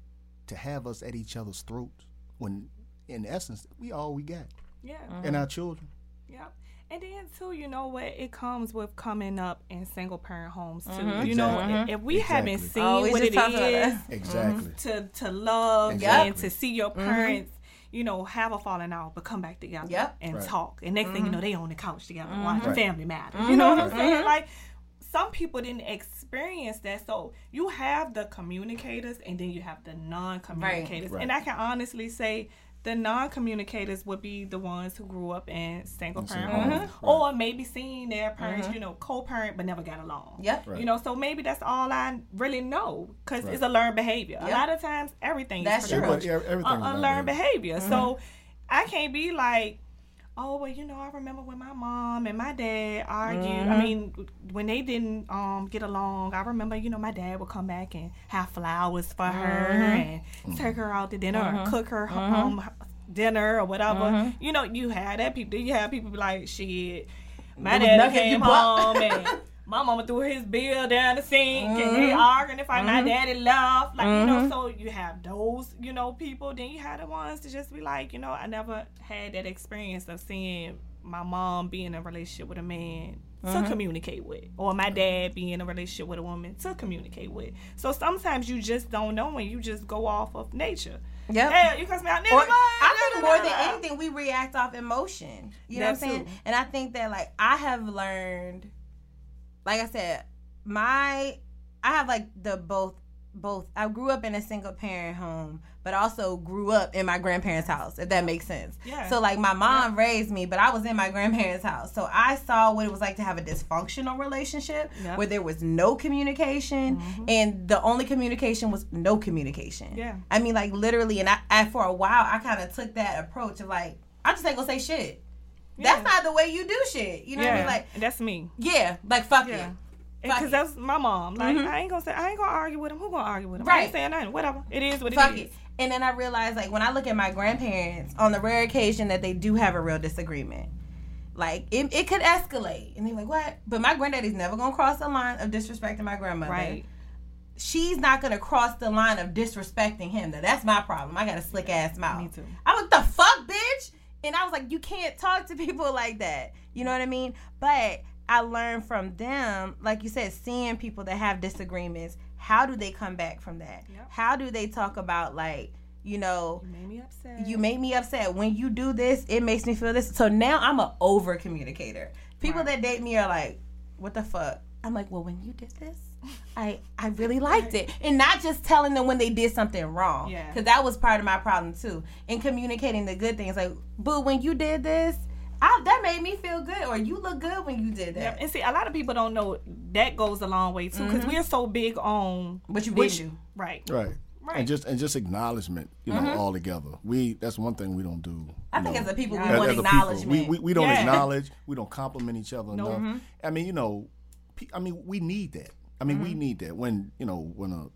D: to have us at each other's throats when, in essence, we all we got,
C: Yeah.
D: and our children.
C: Yep. And then too, you know what? It comes with coming up in single parent homes too.
A: Mm-hmm.
C: You know,
D: Exactly.
C: if we haven't seen
A: Oh, we
C: what
A: just
C: it
A: talked about
C: is
A: that.
D: Exactly.
C: to to love
D: Exactly.
C: and to see your mm-hmm. parents, you know, have a falling out but come back together
A: Yep.
C: and
D: Right.
C: talk. And next thing you mm-hmm. know, they on the couch together watching
D: Right.
C: Family Matters. You know what I'm saying? Like some people didn't experience that. So you have the communicators and then you have the non-communicators.
D: Right.
C: And I can honestly say the non-communicators would be the ones who grew up in single parent homes,
D: homes, uh-huh.
C: or maybe seeing their parents, mm-hmm. you know, co-parent but never got along.
A: Yep.
D: Right.
C: You know, so maybe that's all I really know because it's a learned behavior. A lot of times, everything
A: That's
C: is
A: true.
D: Everybody-
C: a,
D: everything
C: a
D: learned behavior.
C: behavior. So mm-hmm. I can't be like, oh well, you know, I remember when my mom and my dad argued. I mean, when they didn't um get along, I remember, you know, my dad would come back and have flowers for her and take her out to dinner or cook her um dinner or whatever. You know, you had that people. You had people be like, shit. My dad came home and my mama threw his bill down the sink and they mm-hmm. arguing if i'm mm-hmm. my daddy left. Like, you know, mm-hmm. so you have those, you know, people. Then you have the ones to just be like, you know, I never had that experience of seeing my mom be in a relationship with a man to communicate with. Or my dad be in a relationship with a woman to communicate with. So sometimes you just don't know and you just go off of nature.
A: Yeah,
C: Hell, you cuss me out.
A: Or, I think more than anything, we react off emotion. You know what I'm saying? And I think that like I have learned, like I said, my I have like the both both. I grew up in a single parent home, but also grew up in my grandparents' house. If that makes sense.
C: Yeah.
A: So like my mom raised me, but I was in my grandparents' house, so I saw what it was like to have a dysfunctional relationship
C: Yep.
A: where there was no communication, mm-hmm. and the only communication was no communication.
C: Yeah.
A: I mean, like literally, and I, I for a while I kind of took that approach of like, I just ain't gonna say shit. That's not the way you do shit. You know what I mean? Like,
C: that's me.
A: yeah, like fuck
C: Yeah.
A: it.
C: Because that's my mom. Like mm-hmm. I ain't gonna say I ain't gonna argue with him. Who gonna argue with him? I
A: Right.
C: ain't saying nothing. Whatever. It is what it is.
A: Fuck
C: it is.
A: it. And then I realized, like, when I look at my grandparents, on the rare occasion that they do have a real disagreement, like, it, it could escalate. And they're like, what? But my granddaddy's never gonna cross the line of disrespecting my grandmother.
C: Right.
A: She's not gonna cross the line of disrespecting him. Now, that's my problem. I got a slick ass mouth.
C: Me too.
A: I was the fuck, bitch. And I was like, you can't talk to people like that. You know what I mean? But I learned from them, like you said, seeing people that have disagreements. How do they come back from that?
C: Yep.
A: How do they talk about like, you know, you
C: Made me upset.
A: you make me upset when you do this. It makes me feel this. So now I'm a over communicator. People
C: Right.
A: that date me are like, what the fuck? I'm like, well, when you did this, I I really liked it, and not just telling them when they did something wrong.
C: Yeah.
A: Because that was part of my problem too. In communicating the good things, like, boo, when you did this, I, that made me feel good, or you look good when you did that.
C: Yep. And see, a lot of people don't know that goes a long way too, because we're so big on
A: What you
C: which-
A: did do.
C: right.
D: Right.
C: Right.
D: And just and just acknowledgement, you know, all together. We that's one thing we don't do.
A: Mm-hmm. I think
D: know.
A: as a people, we
D: As-
A: want
D: as a people,
A: acknowledgement.
D: We, we, we don't
C: Yeah.
D: acknowledge. We don't compliment each other enough.
A: Mm-hmm.
D: I mean, you know, pe- I mean, we need that. I mean,
A: Mm-hmm.
D: we need that when you know when a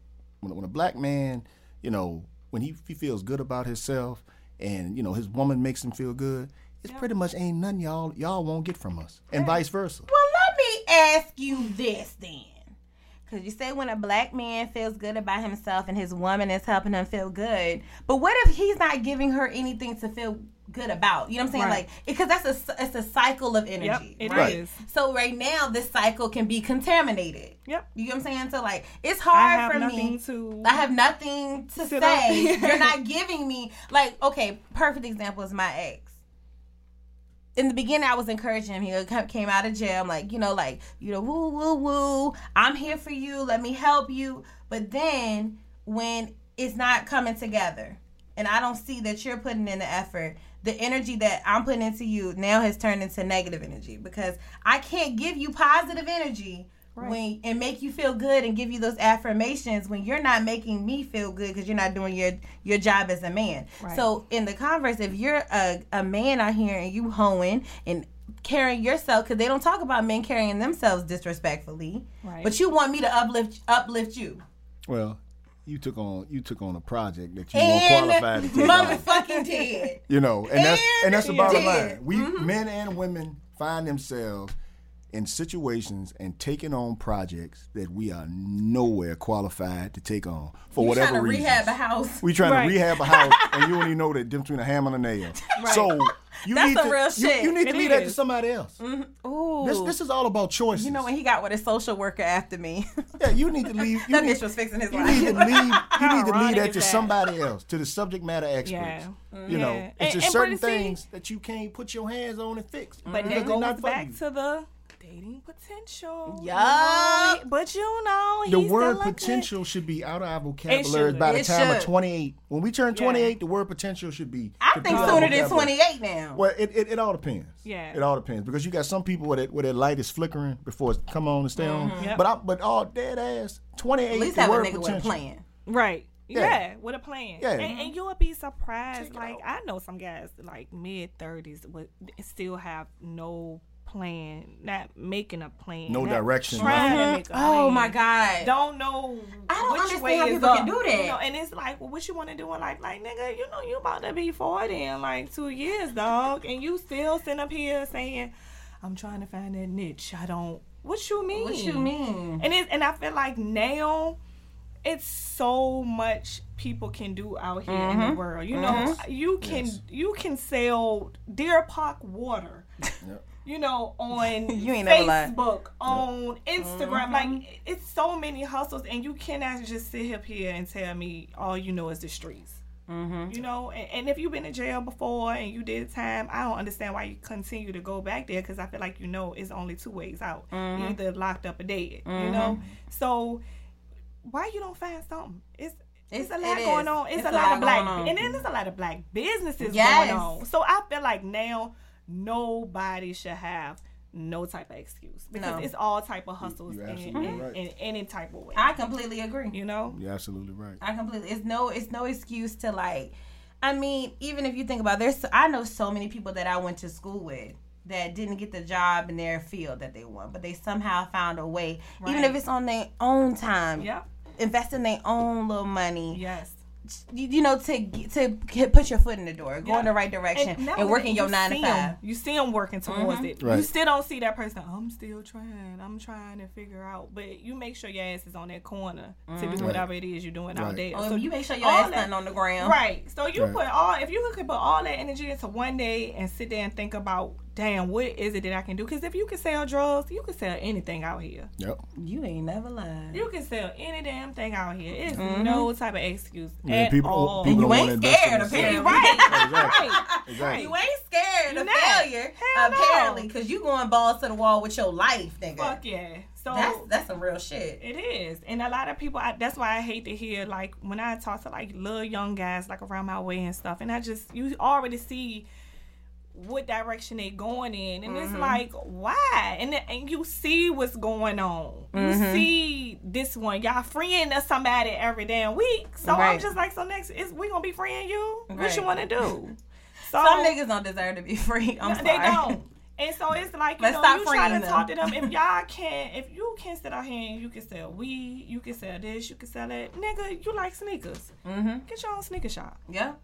D: when a, when a black man, you know, when he, he feels good about himself, and you know his woman makes him feel good. It's pretty much ain't nothing y'all y'all won't get from us, and vice versa.
A: Well, let me ask you this then. Because you say when a black man feels good about himself and his woman is helping him feel good, but what if he's not giving her anything to feel good about? You know what I'm saying?
C: Right.
A: Like, because that's a it's a cycle of energy.
C: it
A: right?
C: is.
A: So right now, this cycle can be contaminated.
C: Yep.
A: You know what I'm saying? So like, it's hard for me.
C: to.
A: I have nothing to say. You're not giving me like okay. Perfect example is my ex. In the beginning, I was encouraging him. He came out of jail. I'm like, you know, like you know, woo woo woo. I'm here for you. Let me help you. But then when it's not coming together, and I don't see that you're putting in the effort, the energy that I'm putting into you now has turned into negative energy because I can't give you positive energy when and make you feel good and give you those affirmations when you're not making me feel good because you're not doing your your job as a man. So in the converse, if you're a, a man out here and you hoeing and carrying yourself because they don't talk about men carrying themselves disrespectfully,
C: Right.
A: but you want me to uplift uplift you.
D: Well, you took on you took on a project that you
A: And
D: weren't qualified to take on.
A: motherfucking did.
D: You know, and that's and that's the bottom
A: did.
D: line. We mm-hmm. men and women find themselves in situations and taking on projects that we are nowhere qualified to take on for
A: You
D: whatever
A: trying to
D: reason.
A: rehab a house.
D: We trying
C: Right.
D: to rehab a house, and you don't know that difference between a hammer and a nail. So you
A: That's
D: need
A: some
D: to,
A: real
D: you-
A: shit.
D: You, need to leave that to somebody else. Mm-hmm.
A: Ooh.
D: This this is all about choices.
A: you know when he got with a social worker after me.
D: yeah, you need to leave. You
A: that
D: need,
A: bitch was fixing his
D: you need to leave. You need to leave
C: ironic
D: that
C: is
D: to
C: that?
D: somebody else, to the subject matter experts.
C: Yeah.
D: You know,
C: Yeah.
D: it's
C: And-
D: just
C: and
D: certain
C: Brittany, see-
D: things that you can't put your hands on and fix.
C: But
D: because
C: that
D: it's
C: goes back to the dating potential.
A: Yeah,
C: But you know,
D: the word
C: still a good-
D: potential should be out of our vocabulary by the
A: It
D: time of 28. When we turn 28, the word potential should be.
A: I think
D: be out
A: sooner than 28 now.
D: Well, it, it, it all depends.
C: Yeah.
D: It all depends because you got some people where that, where that light is flickering before it's come on and stay on. Mm-hmm.
C: Yep.
D: But I, but all dead ass 28.
A: At least
D: the
A: have a
D: word
A: nigga with a plan.
C: Right.
D: Yeah.
C: Yeah. with a plan.
D: Yeah.
C: And, and you'll be surprised. Like
D: out.
C: I know some guys like mid thirties would still have no plan, not making a plan.
D: No
C: not
D: direction,
C: Trying
D: nothing.
C: to uh-huh. make a uh-huh.
A: Oh
C: plan.
A: my God.
C: Don't know
A: I don't
C: which
A: understand
C: way
A: how
C: is
A: people
C: up.
A: can do that.
C: You know, and it's like, well, what you want to do in life? Like, nigga, you know, you about to be forty in like two years, dog, and you still sitting up here saying, "I'm trying to find that niche." I don't. What you mean?
A: What you mean?
C: And it, and I feel like now it's so much people can do out here in
A: Mm-hmm.
C: the world. You know, mm-hmm. you can you can sell Deer Park water. You know, on
A: You ain't.
C: Facebook, on Instagram, like
A: Mm-hmm.
C: it's so many hustles, and you cannot just sit up here and tell me all you know is the streets.
A: Mm-hmm.
C: You know, and, and if you've been in jail before and you did time, I don't understand why you continue to go back there because I feel like you know it's only two ways out:
A: Mm-hmm.
C: either locked up or dead. You know, so why you don't find something? It's it's,
A: It's-
C: a lot
A: it
C: going on. It's,
A: It's
C: a,
A: a
C: lot,
A: lot
C: of black, and then there's a lot of black businesses
A: Yes.
C: going on. So I feel like now nobody should have no type of excuse because
A: No.
C: it's all type of hustles in,
D: absolutely
C: in,
D: right.
C: in any type of way.
A: I completely agree.
C: you know,
D: You're absolutely right.
A: I completely. It's no. It's no excuse to like. I mean, even if you think about, there's. I know so many people that I went to school with that didn't get the job in their field that they want, but they somehow found a way, even if it's on their own time.
C: Yep.
A: Invest in their own little money.
C: yes.
A: You, you know, to to put your foot in the door, go
C: Yeah.
A: in the right direction, and,
C: not only
A: work in
C: that,
A: your
C: you
A: nine to
C: see
A: five. Mm-hmm.
C: 'em. You see them working towards it. You still don't see that person. I'm still trying. I'm trying to figure out. But you make sure your ass is on that corner to do whatever it is you're doing out
D: Right.
C: there.
A: Oh,
C: So
A: you make sure your
C: all
A: ass
C: that-
A: nothing on the ground.
C: Right. So you
D: Right.
C: put all if you could put all that energy into one day and sit there and think about, damn, what is it that I can do? Because if you can sell drugs, you can sell anything out here.
D: Yep.
A: You ain't never lied.
C: You can sell any damn thing out here. It's
A: Mm-hmm.
C: no type of excuse
D: Yeah,
C: at
D: people,
C: all.
D: people
A: You ain't
D: want to invest in
A: scared,
D: themselves.
A: apparently.
C: right.
D: Exactly.
C: right.
D: Exactly.
A: You ain't scared of
C: not.
A: failure,
C: Hell
A: apparently, because you going balls to the wall with your life, nigga.
C: Fuck yeah. So
A: That's that's some real shit.
C: It is, and a lot of people. I, that's why I hate to hear like when I talk to like little young guys like around my way and stuff, and I just you already see what direction they going in, and
A: Mm-hmm.
C: it's like why? And and you see what's going on. You
A: Mm-hmm.
C: see this one, y'all freeing us somebody every damn week. So I'm just like, so next is we gonna be freeing you? What you want to do? So
A: Some niggas don't deserve to be free. I'm
C: no,
A: sorry.
C: they don't. And so it's like you
A: Let's
C: know,
A: stop
C: you try to
A: freeing
C: talk to
A: them.
C: them. If y'all can't, if you can sit out here and you can sell weed, you can sell this, you can sell that. Nigga, you like sneakers. Mm-hmm. Get your own sneaker shop.
A: Yeah.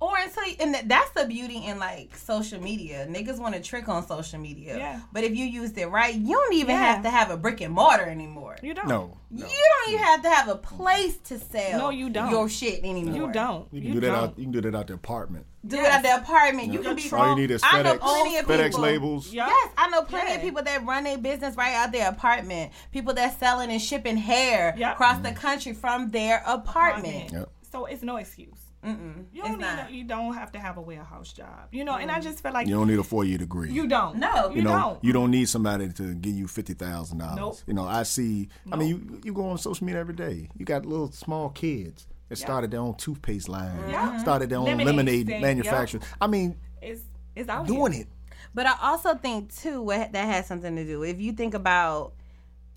A: Or until and th- that's the beauty in like social media. Niggas want to trick on social media.
C: Yeah.
A: But if you used it right, you don't even
C: Yeah.
A: have to have a brick and mortar anymore.
C: You don't.
D: No,
A: You don't even have to have a place to sell.
C: No, you don't.
A: Your shit anymore.
C: You don't.
D: you can do that
C: don't.
D: out. You can do that out the apartment.
A: Do it at the apartment. You can be.
D: All you need is
A: I know
D: FedEx,
A: plenty of
D: FedEx
A: people-
D: labels.
C: Yeah.
A: Yes, I know plenty
C: Yeah.
A: of people that run their business right out their apartment. People that selling and shipping hair
C: Yeah.
A: across the mm-hmm. country from their apartment.
D: Yep.
C: So it's no excuse.
A: Mm-mm.
C: You don't need. A, you don't have to have a warehouse job. You know, and I just feel like
D: You don't need a four year degree.
C: you don't.
A: No.
C: you,
D: you know,
C: don't.
D: you don't need somebody to give you fifty thousand
C: Nope.
D: dollars. You know, I see. I mean, you you go on social media every day. You got little small kids that started their own toothpaste line,
C: Yeah. Mm-hmm.
D: started their own
C: Lemonade
D: lemonade,
C: stand,
D: manufacturer. I mean,
C: It's it's out
D: doing
C: here.
D: it.
A: But I also think too what that has something to do. If you think about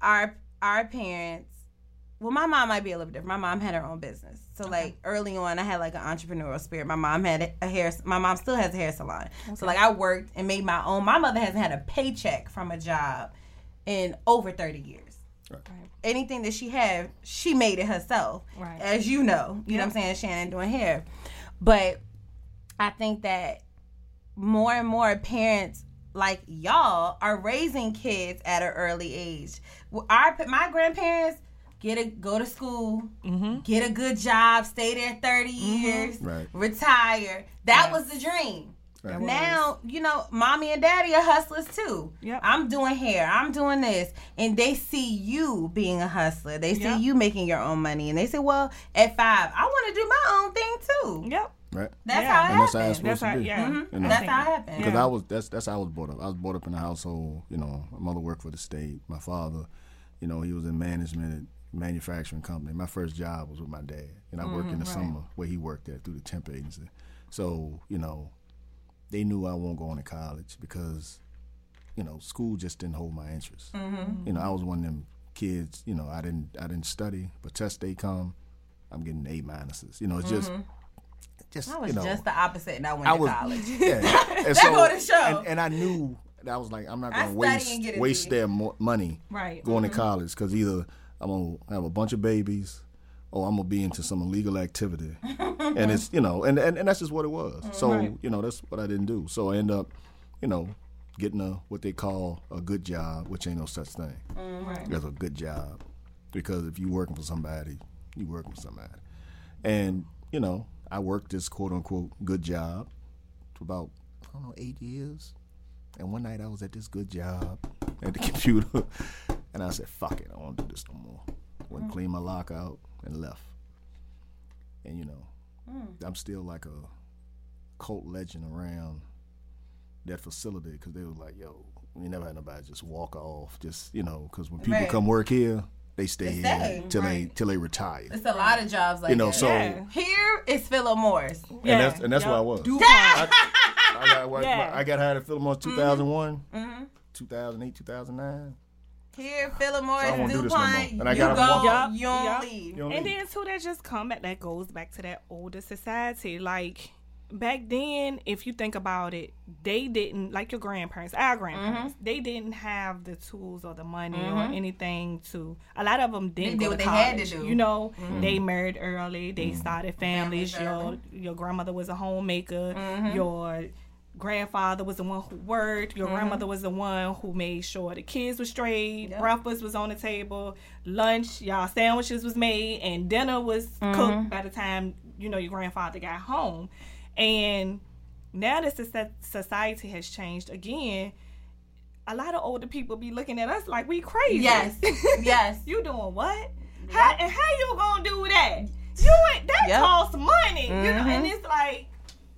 A: our our parents, well, my mom might be a little bit different. My mom had her own business, so like early on, I had like an entrepreneurial spirit. My mom had a hair. My mom still has a hair salon. So like I worked and made my own. My mother hasn't had a paycheck from a job in over thirty years. Anything that she had, she made it herself.
C: Right.
A: As you know, you know what I'm saying, Shannon doing hair. But I think that more and more parents like y'all are raising kids at an early age. Our my grandparents get a go to school, get a good job, stay there 30 years,
D: Right.
A: retire. That was the dream.
D: Right.
A: Now, you know, mommy and daddy are hustlers too.
C: Yep.
A: I'm doing hair, I'm doing this. And they see you being a hustler. They see
C: Yep.
A: you making your own money. And they say, well, at five, I want to do my own thing too.
C: Yep.
D: Right.
A: That's
C: Yeah.
A: how it
D: And that's how
A: happened.
D: it's supposed
C: That's how.
D: to be.
C: Yeah.
D: You know?
A: Mm-hmm. That's how it happened.
D: Because I was that's that's how I was brought up. I was brought up in a household. You know, my mother worked for the state. My father, you know, he was in management at manufacturing company. My first job was with my dad, and I worked in the mm-hmm, summer where he worked at through the temp agency. So you know, they knew I won't go on to college because, you know, school just didn't hold my interest. Mm-hmm. You know, I was one of them kids. You know, I didn't I didn't study, but test day come, I'm getting A minuses. You know, it's just. Mm-hmm. Just
A: I was
D: you know,
A: just the opposite and I went
D: I
A: to college.
D: yeah. And so,
A: go to show.
D: And, and I knew that I was like, I'm not waste
A: and get a
D: waste their mo- money
C: Right.
D: going to college because either I'm gonna have a bunch of babies or I'm gonna be into some illegal activity, and it's you know, and, and and that's just what it was. So
C: Right.
D: you know, that's what I didn't do. So I end up, you know, getting a what they call a good job, which ain't no such thing. Mm, There's a good job because if you working for somebody, you working for somebody, and you know, I worked this quote unquote good job for about I don't know eight years. And one night I was at this good job at the computer, and I said, "Fuck it, I don't want to do this no more." Went and cleaned my lockout and left. And you know, I'm still like a cult legend around that facility because they were like, "Yo, we never had nobody just walk off." Just you know, because when people
A: Right.
D: come work here, they stay here
A: stay,
D: till
A: right.
D: they till they retire.
A: It's a lot of jobs like
D: You know,
A: that.
D: so
C: Yeah.
A: Here is Philip Morris.
D: and that's and that's
C: Yep.
D: where I was.
C: DuPont.
D: I got, work-
C: Yeah.
D: I got hired at Philip Morris 2001,
A: Mm-hmm.
D: 2008, 2009.
A: Here, Philip Morris,
D: I won't do no.
A: DuPont.
D: And I
A: you
D: gotta
A: go,
D: walk-
C: Yup,
A: you don't
C: yup.
A: leave.
D: You don't
C: And
D: leave.
C: then too, that just come back. That goes back to that older society. Like back then, if you think about it, they didn't like your grandparents, our grandparents.
A: Mm-hmm.
C: They didn't have the tools or the money or anything to. A lot of them didn't
A: They did
C: to
A: what they had to
C: college.
A: do. Mm-hmm.
C: You know, they married early. They started families.
A: Families
C: Your
A: early.
C: your grandmother was a homemaker.
A: Mm-hmm.
C: Your grandfather was the one who worked.
A: Mm-hmm.
C: Your grandmother was the one who made sure the kids were straight. Breakfast was on the table. Lunch, y'all sandwiches was made, and dinner was
A: Mm-hmm.
C: cooked by the time you know your grandfather got home. And now that society has changed again, a lot of older people be looking at us like we crazy.
A: Yes, yes.
C: you doing what? How and how you gonna do that? You ain't that
A: Yep.
C: costs money. You know, and
A: Mhm.
C: it's like,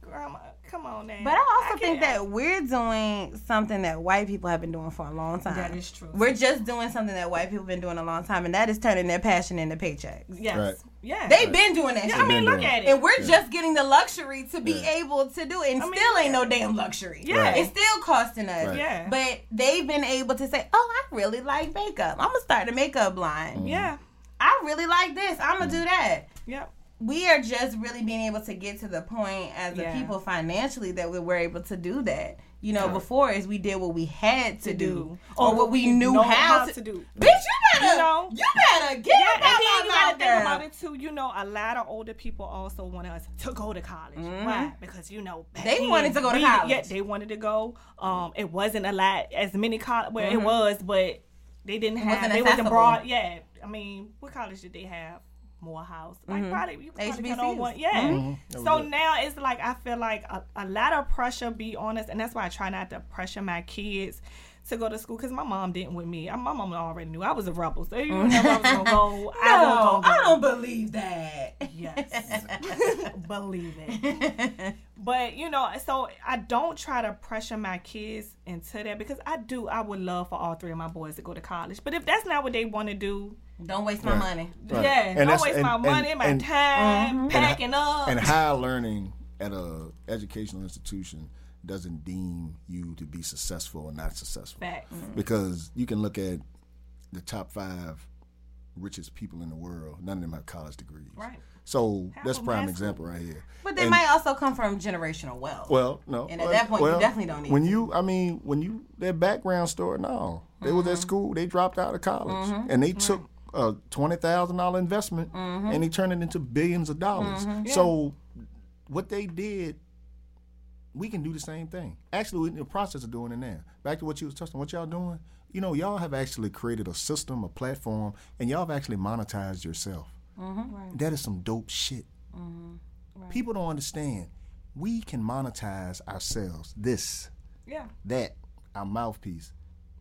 C: grandma, come on now.
A: But I also
C: I
A: think that we're doing something that white people have been doing for a long time.
C: That is true.
A: We're just doing something that white people have been doing a long time, and that is turning their passion into paychecks.
C: yes,
D: Right.
C: yeah.
A: They've been doing that
C: Yeah,
A: I
C: mean, look at it.
A: And we're just getting the luxury to be
D: Yeah.
A: able to do it. And
C: I mean,
A: still ain't no damn luxury.
C: Yeah. Right.
A: It's still costing us.
D: Right.
C: Yeah.
A: But they've been able to say, oh, I really like makeup. I'm going to start a makeup line.
C: yeah,
A: I really like this. I'm going to do that.
C: yep.
A: We are just really being able to get to the point as
C: Yeah.
A: a people financially that we were able to do that. You know, before is we did what we had to, do,
C: do.
A: or what we knew how,
C: how
A: to,
C: to do.
A: Bitch, you better,
C: You know?
A: you better get
C: Yeah,
A: about
C: and then you gotta think about it too. You know, a lot of older people also want us to go to college. Why? Because you know
A: Mm-hmm. They
C: then,
A: wanted to go to
C: we-
A: college.
C: Yeah, they wanted to go. Um, it wasn't a lot as many college. Well,
A: Mm-hmm.
C: it was, but they didn't have.
A: wasn't
C: they wasn't
A: accessible.
C: broad. Yeah, I mean, what college did they have? Morehouse, like
A: Mm-hmm.
C: probably you probably
A: HBCUs.
C: count on one. Yeah.
D: Mm-hmm.
C: So now it's like I feel like a, a lot of pressure. Be honest, and that's why I try not to pressure my kids to go to school because my mom didn't with me. My mom already knew I was a rebel, so you know I was gonna go. I
A: No,
C: was gonna go.
A: I don't believe that.
C: Yes. Believe it. But you know, so I don't try to pressure my kids into that because I do. I would love for all three of my boys to go to college. But if that's not what they want to do,
A: Don't waste my money.
D: Right.
C: yeah,
D: And
C: don't waste
D: and-
C: my
D: and-
C: money, my
D: and-
C: time, packing up.
D: And higher learning at a educational institution doesn't deem you to be successful or not successful.
C: Facts.
D: Because you can look at the top five richest people in the world. None of them have college degrees.
C: Right.
D: So that's
C: them
D: prime example right here.
A: But they
D: And-
A: might also come from generational wealth.
D: Well, no.
A: And at
D: well-
A: that point, you definitely don't need
D: When
A: to.
D: you, I mean, when you their background story, no, they was
A: Mm-hmm.
D: at school, they dropped out of college, and they took a twenty thousand dollar investment,
A: Mm-hmm.
D: and he turned it into billions of dollars. So, what they did, we can do the same thing. Actually, we're in the process of doing it now. Back to what you was touching, what y'all doing? You know, y'all have actually created a system, a platform, and y'all have actually monetized yourself.
A: Mm-hmm.
D: That is some dope shit. People don't understand. We can monetize ourselves. This,
C: Yeah.
D: that, our mouthpiece.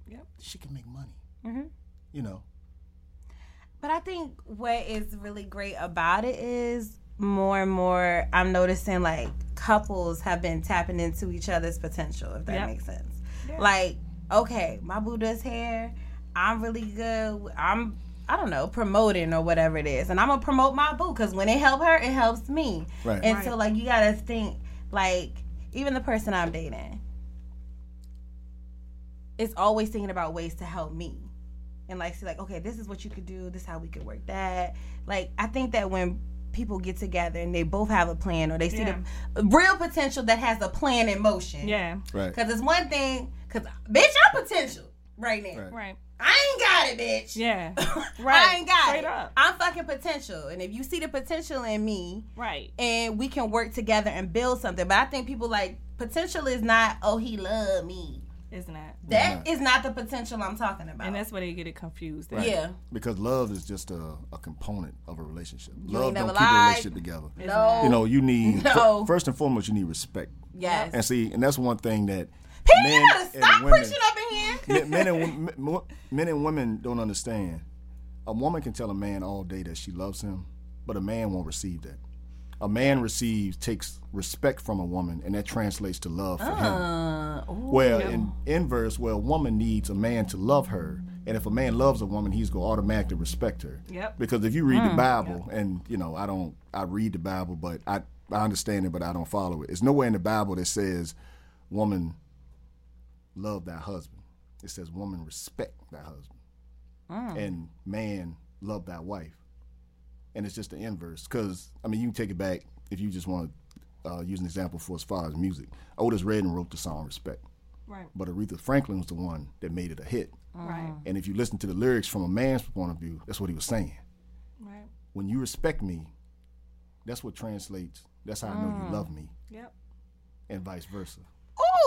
C: Yep.
D: She can make money.
A: Mm-hmm.
D: You know.
A: But I think what is really great about it is more and more I'm noticing like couples have been tapping into each other's potential, if that
C: Yep.
A: makes sense. Like, okay, my boo does hair. I'm really good. I'm I don't know, promoting or whatever it is. And I'm gonna promote my boo because when it help her, it helps me.
D: Right.
A: And so like you gotta think like even the person I'm dating is always thinking about ways to help me and like see like okay this is what you could do this is how we could work that like i think that when people get together and they both have a plan or they see
C: Yeah.
A: the real potential that has a plan in motion
C: Yeah.
D: Right.
A: because it's one thing because bitch i'm potential right now
D: Right.
C: Right.
A: i ain't got it bitch
C: Yeah. Right.
A: I ain't got
C: Straight
A: it.
C: up.
A: I'm fucking potential. And if you see the potential in me
C: Right.
A: and we can work together and build something. But I think people like potential is not, oh, he love me.
C: Isn't that?
A: That is not the potential I'm talking about.
C: And that's where they get it confused.
D: Right.
A: Yeah.
D: Because love is just a, a component of a relationship.
A: ain't
D: love
A: never
D: don't keep a relationship together.
A: No.
D: You know, you need
A: No.
D: first and foremost you need respect.
A: Yes.
D: And see, and that's one thing that
A: People,
D: men
A: you gotta
D: and women-
A: preaching up in here.
D: men, men and wom- men- men and women don't understand. A woman can tell a man all day that she loves him, but a man won't receive that. A man receives takes respect from a woman, and that translates to love for him.
A: Uh,
D: Well, in inverse, well, a woman needs a man to love her, and if a man loves a woman, he's gonna automatically respect her.
C: Yep.
D: Because if you read the Bible, and you know, I don't, I read the Bible, but I, I understand it, but I don't follow it. It's nowhere in the Bible that says, "Woman, love thy husband." It says, "Woman, respect thy husband," and "Man, love thy wife." And it's just the inverse. Because I mean, you can take it back if you just want to uh, use an example for as far as music. Otis Redding wrote the song "Respect."
C: Right.
D: But Aretha Franklin was the one that made it a hit. Mm.
C: Right.
D: And if you listen to the lyrics from a man's point of view, that's what he was saying.
C: Right.
D: When you respect me, that's what translates. That's how I know you mm. love me,
C: Yep.
D: and vice versa.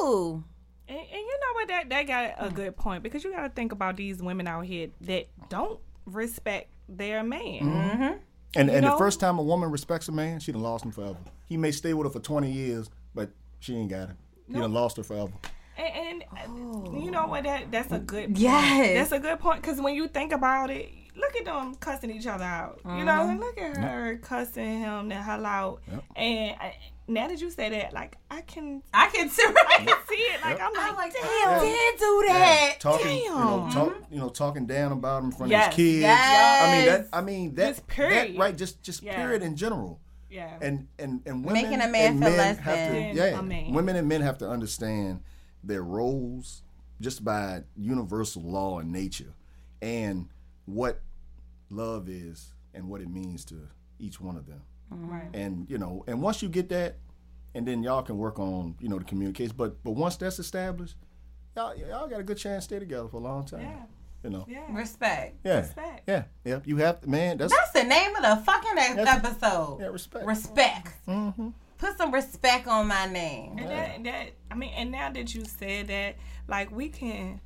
A: Ooh.
C: And, and you know what? That that got a good point because you got to think about these women out here that don't respect their man. Mm-hmm. Mm-hmm.
D: And and the first time a woman respects a man, she done lost him forever. He may stay with her for twenty years, but she ain't got him. He done lost her forever.
C: And, and uh, you know what? That that's a good. Point.
A: Yes.
C: That's a good point because when you think about it, look at them cussing each other out. You know, and look at her cussing him the hell out.
D: Yep.
C: And I, now that you say that, like I can,
A: I can see.
C: I can see it. Like I'm like,
A: I'm like,
C: damn.
A: damn, did do that.
D: talking, you know,
C: Damn.
D: talk, mm-hmm. you know, talking down about him in front
C: Yes.
D: of his kids.
A: Yes.
D: I mean that. I mean that.
C: Just period.
D: that- right? Just, just
C: Yeah.
D: period in general.
C: Yeah.
D: And and and women
A: Making a man
D: and
A: feel
D: men
A: less
D: have
A: than
D: to, yeah,
C: man.
D: women and men have to understand their roles just by universal law and nature, and what love is and what it means to each one of them.
C: right.
D: and you know and once you get that and then y'all can work on you know the communication but but once that's established y'all y'all got a good chance to stay together for a long time
C: Yeah.
D: you know
C: Yeah.
A: Respect.
D: yeah
C: Respect.
D: yeah yeah you have man that's
A: That's the name of the fucking
D: That's-
A: episode.
D: yeah respect
A: Respect.
D: mm-hmm.
A: Put some respect on my name.
C: And that, that I mean, and now that you said that, like we can,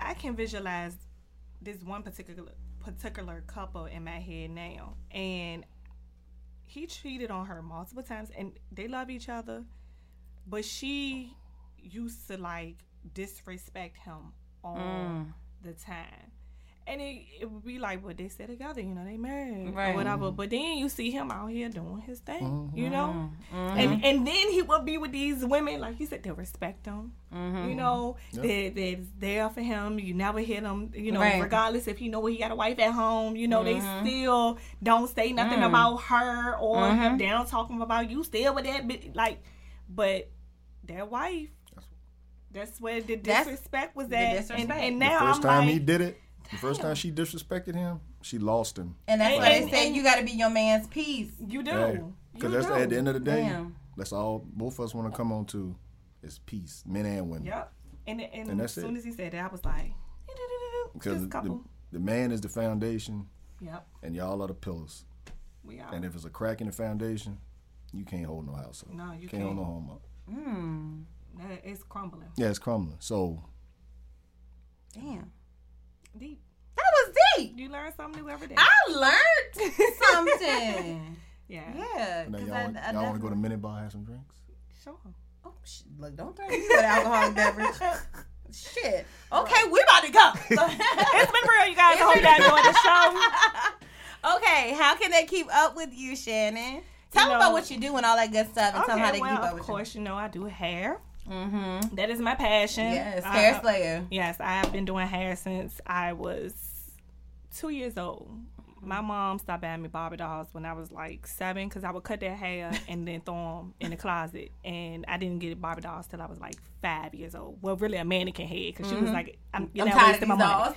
C: I can visualize this one particular particular couple in my head now, and he cheated on her multiple times, and they love each other, but she used to like disrespect him all
A: Mm.
C: the time. And it, it would be like what they said together, you know, they married
A: Right.
C: or whatever. But then you see him out here doing his thing,
D: Mm-hmm.
C: you know,
A: Mm-hmm.
C: and and then he would be with these women, like you said, they respect him,
A: Mm-hmm.
C: you know, they they're there for him. You never hit him, you know,
A: Right.
C: regardless if he know he got a wife at home, you know, they still don't say nothing
A: Mm.
C: about her or
A: Mm-hmm.
C: him down talking about you still with that, bit, like, but their wife. That's where the
A: That's
C: disrespect was
A: the
C: at,
A: disrespect.
C: and, and
D: the
C: now
D: first
C: I'm
D: time
C: like,
D: he did it the first time she disrespected him she lost him
A: And that's
C: And-
A: why they say you got to be your man's peace.
C: You do.
D: because
C: You
D: that's
C: do.
D: at the end of the day
A: Damn.
D: that's all both of us want to come on to is peace men and women
C: Yep. And and,
D: And
C: as soon
D: it.
C: as he said that, I was like,
D: because the, the man is the foundation
C: Yep.
D: and y'all are the pillars
C: We are.
D: and if it's a crack in the foundation you can't hold no house up
C: No, you
D: can't hold
C: can't.
D: no home up
A: Mm.
C: It's crumbling.
D: Yeah, it's crumbling. So
A: Damn.
C: Deep.
A: That was deep.
C: You learn something new every day.
A: I learned something.
C: yeah.
A: yeah.
D: now
A: 'cause
D: y'all,
A: I-
D: want,
A: I
D: y'all want to go to
A: definitely-
D: Minute Bar have some drinks?
C: Sure.
A: Oh, sh- look, don't throw me with alcoholic beverage. Shit. Okay, we about to go.
C: It's been real, you guys. I hope you guys enjoyed the show.
A: okay, how can they keep up with you, Shannon? Tell
C: You
A: them about what you do and all that good stuff, and tell them how
C: Okay,
A: they
C: well,
A: keep up
C: of
A: with
C: course, you know I do hair.
A: Mm-hmm.
C: That is my passion.
A: Yes, hair slayer.
C: Yes, I have been doing hair since I was two years old. My mom stopped buying me Barbie dolls when I was like seven because I would cut their hair and then throw them in the closet. And I didn't get Barbie dolls till I was like five years old. Well, really a mannequin head because she was like, "I'm, you're
A: I'm
C: not
A: tired of
C: wasting my money."
A: dolls.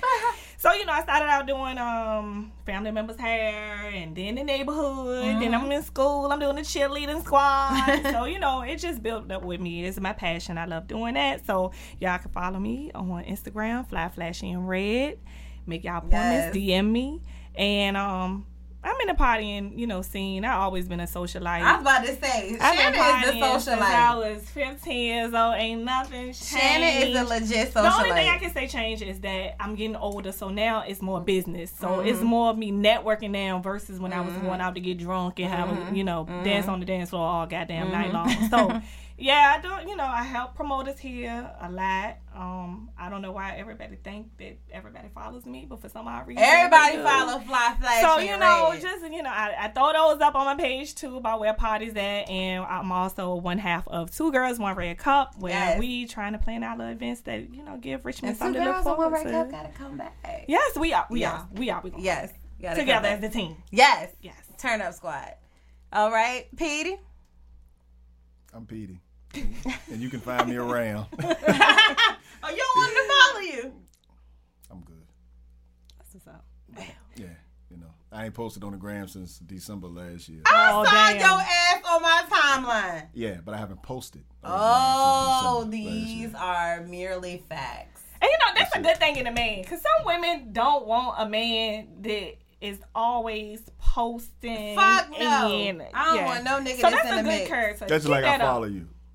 C: So you know, I started out doing um family members' hair, and then the neighborhood. Then I'm in school. I'm doing the cheerleading squad. so you know, it just built up with me. It's my passion. I love doing that. So y'all can follow me on Instagram, Fly Flashy and Red. Make y'all appointments.
A: Yes.
C: DM me, and um. I'm in the partying, you know, scene. I've always been a socialite.
A: I was about to say,
C: I've
A: Shannon is the
C: partying since I was 15 years old. Ain't nothing changed.
A: Shannon is a legit socialite.
C: The only thing I can say change is that I'm getting older, so now it's more business. So it's
A: Mm-hmm.
C: more of me networking now versus when I was going out to get drunk and have
A: Mm-hmm.
C: a, you know dance on the dance floor all goddamn night long. So yeah, I don't. You know, I help promoters here a lot. Um, I don't know why everybody think that everybody follows me, but for some odd reason
A: Everybody
C: they do.
A: follow Fly Flash.
C: So you know,
A: Red.
C: just you know, I, I throw those up on my page too about where parties at, and I'm also one half of Two Girls One Red Cup, where
A: Yes.
C: we trying to plan our little events that you know give Richmond
A: and two
C: something to look
A: girls and one
C: forward
A: red
C: to.
A: cup gotta come back.
C: Yes, we are. We
A: Yeah.
C: are. We are. We are.
A: Yes,
C: Together as a team.
A: Yes,
C: Yes.
A: turn up squad. All right, Petey.
D: I'm Petey. And you can find me around.
A: Oh, you don't want him to follow you.
D: I'm good.
C: That's what's up.
D: Yeah, you know. I ain't posted on the gram since December last year.
A: I
C: Oh,
A: saw
C: damn.
A: your ass on my timeline.
D: Yeah, but I haven't posted.
A: Oh,
D: gram since oh, December last year.
A: these are merely facts.
C: And you know that's a good thing in a man, because some women don't want a man that is always posting.
A: Fuck no.
C: And,
A: I don't
C: yeah.
A: want no nigga
C: So
A: that's
C: that's
A: in
C: a
A: the
C: good
A: mix.
C: character.
D: That's
C: Keep
D: like I
C: follow up.
D: follow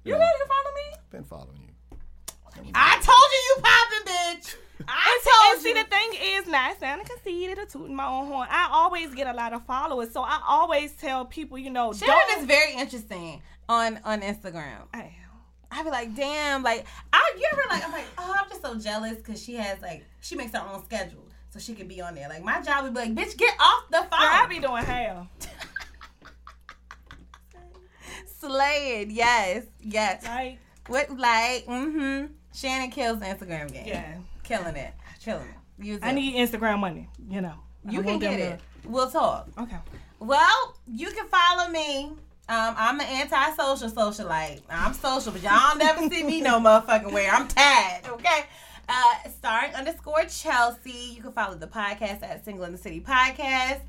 D: you.
C: You
D: know,
C: know you follow me.
D: been following you.
A: I told you you popping, bitch. I
C: And
A: told
C: see,
A: you.
C: the thing is, not sounding conceited or tooting my own horn. I always get a lot of followers, so I always tell people, you know,
A: Sharon
C: don't.
A: is very interesting on on Instagram.
C: I am.
A: I be like, damn, like I you ever like I'm like, oh, I'm just so jealous because she has like she makes her own schedule. so she could be on there. Like my job would be like, bitch, get off the phone.
C: Girl, I be doing hair.
A: Slaying, yes, yes.
C: Like,
A: What like, mm-hmm. Shannon kills the Instagram game.
C: yeah.
A: Killing it. Killing it. Use
C: I
A: it.
C: need Instagram money, you know.
A: You can get it. We'll talk.
C: Okay.
A: Well, you can follow me. Um, I'm an anti-social socialite. I'm social, but y'all never see me no motherfucking where. I'm tagged, okay? Uh, starring underscore Chelsea. You can follow the podcast at Single in the City Podcast.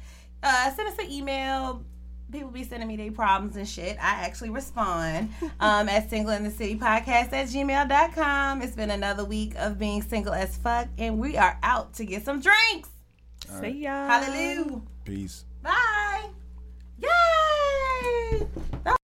A: Uh, send us an email people be sending me their problems and shit. I actually respond um, at single in the city podcast at gmail.com. It's been another week of being single as fuck, and we are out to get some drinks. All right.
C: See ya.
A: Hallelujah.
D: Peace. Bye. Yay. Bye.